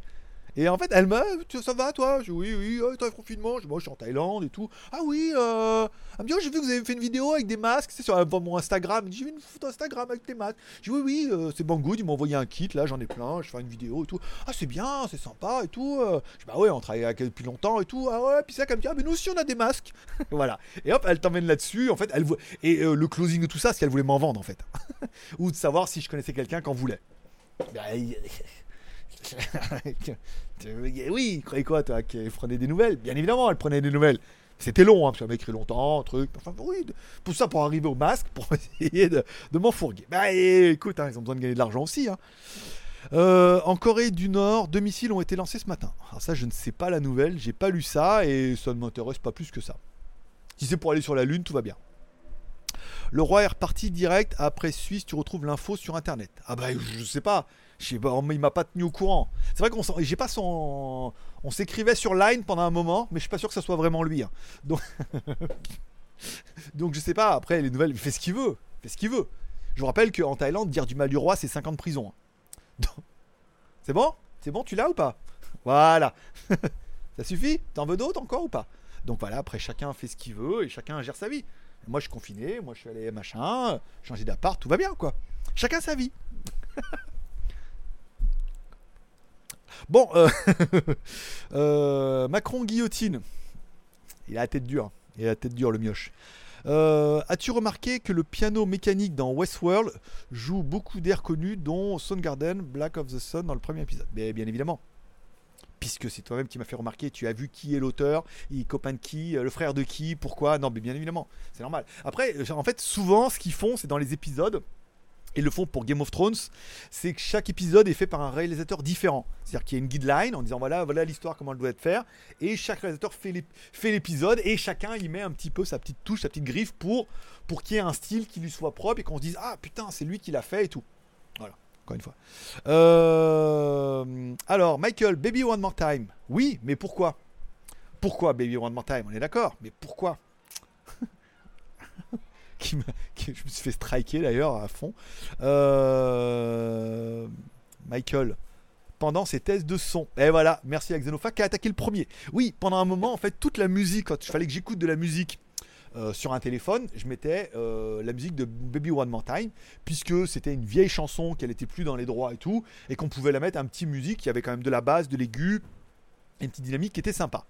Et en fait, elle m'a, ça va toi? Je dis, oui, oui, oh, t'as confinement. Je moi, je suis en Thaïlande et tout. Ah oui, euh... elle me dit, oh, j'ai vu que vous avez fait une vidéo avec des masques, c'est sur mon Instagram. Elle J'ai vu une photo Instagram avec des masques. Je dis, oui, oui, euh, c'est Banggood, ils m'ont envoyé un kit, là, j'en ai plein, je fais une vidéo et tout. Ah, c'est bien, c'est sympa et tout. Je dis, bah ouais, on travaille avec eux depuis longtemps et tout. Ah ouais, puis ça, comme me dit, ah, mais nous aussi, on a des masques. voilà. Et hop, elle t'emmène là-dessus. En fait, elle. Et le closing de tout ça, c'est qu'elle voulait m'en vendre, en fait. Ou de savoir si je connaissais quelqu'un qu'en voulait. Oui, croyait quoi, toi, qu'elle prenait des nouvelles? Bien évidemment, elle prenait des nouvelles. C'était long, hein, parce qu'elle m'a écrit longtemps, truc. Enfin, oui, tout ça pour arriver au masque, pour essayer de, de m'enfourguer. Bah, écoute, hein, ils ont besoin de gagner de l'argent aussi. hein. Euh, en Corée du Nord, deux missiles ont été lancés ce matin. Alors ça, je ne sais pas la nouvelle, j'ai pas lu ça et ça ne m'intéresse pas plus que ça. Si c'est pour aller sur la Lune, tout va bien. Le roi est reparti direct après Suisse, tu retrouves l'info sur internet. Ah bah je sais pas, il m'a pas tenu au courant. C'est vrai qu'on j'ai on s'écrivait sur Line pendant un moment, mais je suis pas sûr que ça soit vraiment lui. hein. Donc Donc je sais pas, après les nouvelles, il fait ce qu'il veut, il fait ce qu'il veut. Je vous rappelle qu'en Thaïlande, dire du mal du roi, c'est 50 prisons. hein. C'est bon? C'est bon, tu l'as ou pas? Voilà. Ça suffit? T'en veux d'autres encore ou pas? Donc voilà, après chacun fait ce qu'il veut et chacun gère sa vie. Moi je suis confiné, moi je suis allé machin, changer d'appart, tout va bien quoi. Chacun sa vie. bon, euh, euh, Macron guillotine. Il a la tête dure. Il a la tête dure le mioche. Euh, As-tu remarqué que le piano mécanique dans Westworld joue beaucoup d'airs connus, dont Soundgarden, Black of the Sun dans le premier épisode? Mais bien évidemment. Puisque c'est toi-même qui m'as fait remarquer, tu as vu qui est l'auteur, il copain de qui, le frère de qui, pourquoi? Non, mais bien évidemment, c'est normal. Après, en fait, souvent, ce qu'ils font, c'est dans les épisodes, et le font pour Game of Thrones, c'est que chaque épisode est fait par un réalisateur différent. C'est-à-dire qu'il y a une guideline en disant voilà, voilà l'histoire, comment elle doit être faite, et chaque réalisateur fait l'épisode, et chacun y met un petit peu sa petite touche, sa petite griffe pour, pour qu'il y ait un style qui lui soit propre et qu'on se dise ah putain, c'est lui qui l'a fait et tout. Voilà, encore une fois. Euh, alors, Michael, Baby One More Time. Oui, mais pourquoi? Pourquoi Baby One More Time? On est d'accord, mais pourquoi? qui, je me fait striker d'ailleurs à fond. Euh, Michael, pendant ses tests de son. Et voilà, merci à Xenofa qui a attaqué le premier. Oui, pendant un moment, en fait, toute la musique, quand il fallait que j'écoute de la musique euh, sur un téléphone, je mettais euh, la musique de Baby One More Time, puisque c'était une vieille chanson, qu'elle était plus dans les droits et tout, et qu'on pouvait la mettre un petit musique qui avait quand même de la basse, de l'aigu, une petite dynamique qui était sympa.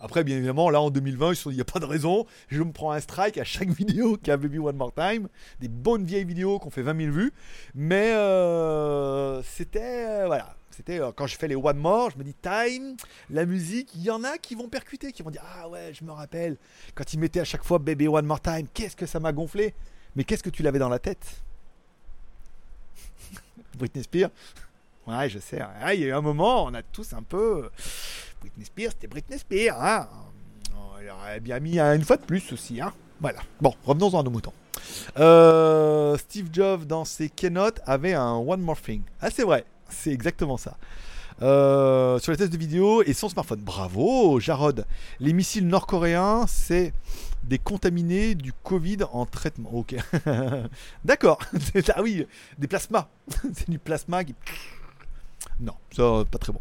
Après, bien évidemment, là en 2020, il n'y a pas de raison. Je me prends un strike à chaque vidéo qui a Baby One More Time. Des bonnes vieilles vidéos qui ont fait 20 000 vues. Mais euh, c'était. Euh, voilà. C'était euh, quand je fais les One More, je me dis Time, la musique, il y en a qui vont percuter, qui vont dire Ah ouais, je me rappelle. Quand ils mettaient à chaque fois Baby One More Time, qu'est-ce que ça m'a gonflé. Mais qu'est-ce que tu l'avais dans la tête? Britney Spears? Ouais, je sais. il y a eu un moment, on a tous un peu. Britney Spears, c'était Britney Spears. Hein il aurait bien mis une fois de plus aussi. Hein voilà. Bon, revenons-en à nos moutons. Euh, Steve Jobs, dans ses keynotes, avait un One More Thing. Ah, c'est vrai. C'est exactement ça. Euh, sur les tests de vidéo et son smartphone. Bravo, Jarod. Les missiles nord-coréens, c'est des contaminés du Covid en traitement. Ok. D'accord. ah oui, des plasmas. c'est du plasma qui. Non, ça, pas très bon.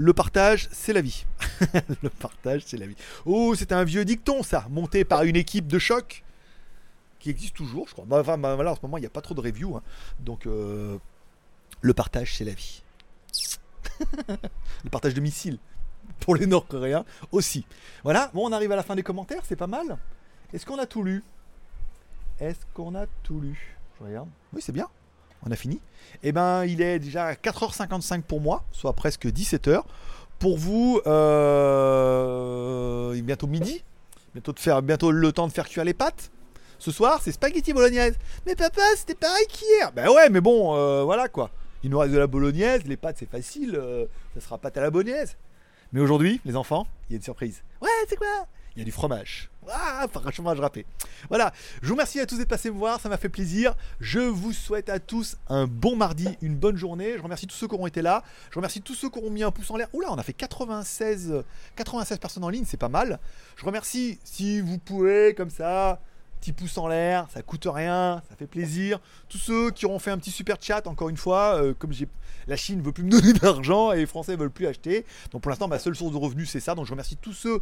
Le partage, c'est la vie. le partage, c'est la vie. Oh, c'est un vieux dicton, ça, monté par une équipe de choc qui existe toujours, je crois. Bah, enfin, bah, en ce moment, il n'y a pas trop de reviews. Hein. Donc, euh, le partage, c'est la vie. le partage de missiles pour les Nord-Coréens aussi. Voilà, bon, on arrive à la fin des commentaires, c'est pas mal. Est-ce qu'on a tout lu? Est-ce qu'on a tout lu? Je regarde. Oui, c'est bien on a fini. Eh ben, il est déjà 4h55 pour moi, soit presque 17h. Pour vous, euh, bientôt midi, bientôt, de faire, bientôt le temps de faire cuire les pâtes. Ce soir, c'est spaghetti bolognaise. Mais papa, c'était pareil qu'hier. Ben ouais, mais bon, euh, voilà quoi. Il nous reste de la bolognaise, les pâtes c'est facile, euh, ça sera pâte à la bolognaise. Mais aujourd'hui, les enfants, il y a une surprise. Ouais, c'est quoi? Il y a du fromage. Ah, je râpé. Voilà, je vous remercie à tous d'être passés me voir, ça m'a fait plaisir. Je vous souhaite à tous un bon mardi, une bonne journée. Je remercie tous ceux qui auront été là. Je remercie tous ceux qui auront mis un pouce en l'air. Oula, on a fait 96, 96 personnes en ligne, c'est pas mal. Je remercie si vous pouvez, comme ça, petit pouce en l'air, ça coûte rien, ça fait plaisir. Tous ceux qui auront fait un petit super chat, encore une fois, euh, comme j'ai la Chine veut plus me donner d'argent et les Français veulent plus acheter. Donc pour l'instant, ma seule source de revenus, c'est ça. Donc je remercie tous ceux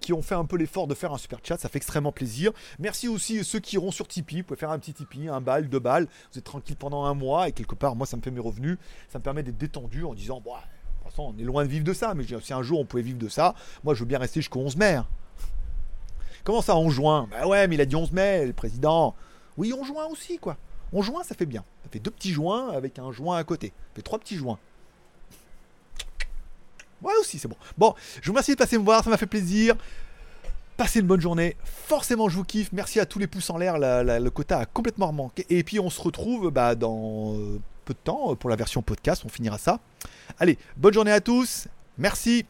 qui ont fait un peu l'effort de faire un super chat, ça fait extrêmement plaisir. Merci aussi ceux qui iront sur Tipeee, vous pouvez faire un petit Tipeee, un bal, deux balles, vous êtes tranquille pendant un mois et quelque part, moi ça me fait mes revenus, ça me permet d'être détendu en disant, bon, de toute façon, on est loin de vivre de ça, mais si un jour on pouvait vivre de ça, moi je veux bien rester jusqu'au 11 mai. Hein. Comment ça, en juin? Bah ouais, mais il a dit 11 mai, le président. Oui, en juin aussi, quoi. En juin, ça fait bien. Ça fait deux petits joints avec un joint à côté. Ça fait trois petits joints. Ouais, aussi, c'est bon. Bon, je vous remercie de passer me voir, ça m'a fait plaisir. Passez une bonne journée. Forcément, je vous kiffe. Merci à tous les pouces en l'air. le quota a complètement remanqué. Et puis, on se retrouve bah, dans euh, peu de temps pour la version podcast. On finira ça. Allez, bonne journée à tous. Merci.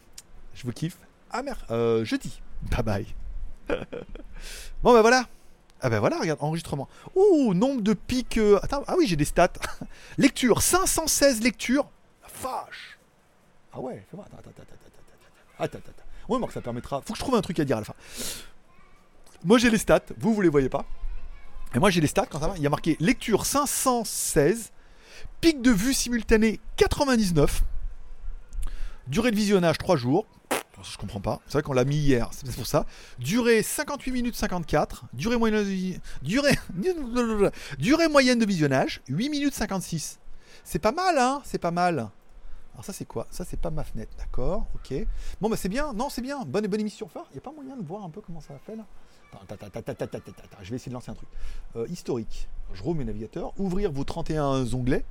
Je vous kiffe. Ah merde, euh, jeudi. Bye bye. bon, bah voilà. Ah ben voilà, regarde, enregistrement. Ouh, nombre de pics. Euh, ah oui, j'ai des stats. Lecture, 516 lectures. La. Ah ouais, fais moi Attends, attends, attends, attends, attends. Attends. Ouais, moi, ça permettra. Faut que je trouve un truc à dire à la fin. Moi, j'ai les stats. Vous, vous les voyez pas. Et moi, j'ai les stats quand ça va. Il y a marqué lecture 516, pic de vue simultanée 99, Durée de visionnage 3 jours. Je comprends pas. C'est vrai qu'on l'a mis hier, c'est pour ça. Durée 58 minutes 54. Durée moyenne de, durée, durée moyenne de visionnage 8 minutes 56. C'est pas mal, hein C'est pas mal. Alors ça c'est quoi Ça c'est pas ma fenêtre, d'accord, ok. Bon bah c'est bien, non c'est bien, bonne bonne émission. Il n'y a pas moyen de voir un peu comment ça va là Je vais essayer de lancer un truc. Euh, historique. Je roule mes navigateurs. Ouvrir vos 31 onglets.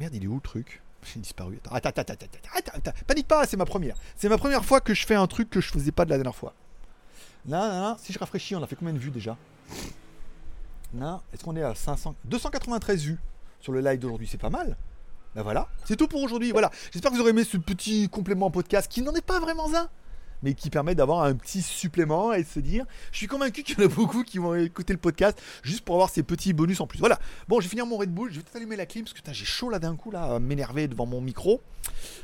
Merde, il est où le truc J'ai disparu. Attends, attends, attends, attends, attends, Panique pas, c'est ma première. C'est ma première fois que je fais un truc que je faisais pas de la dernière fois. Là, là, là si je rafraîchis, on a fait combien de vues déjà Là, est-ce qu'on est à 500 293 vues sur le live d'aujourd'hui C'est pas mal. Ben voilà, c'est tout pour aujourd'hui. Voilà, j'espère que vous aurez aimé ce petit complément podcast qui n'en est pas vraiment un mais qui permet d'avoir un petit supplément et de se dire, je suis convaincu qu'il y en a beaucoup qui vont écouter le podcast juste pour avoir ces petits bonus en plus. Voilà. Bon, je vais finir mon Red Bull, je vais allumer la clim parce que j'ai chaud là d'un coup là, m'énerver devant mon micro.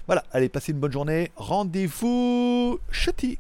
Voilà, allez, passez une bonne journée. Rendez-vous chutis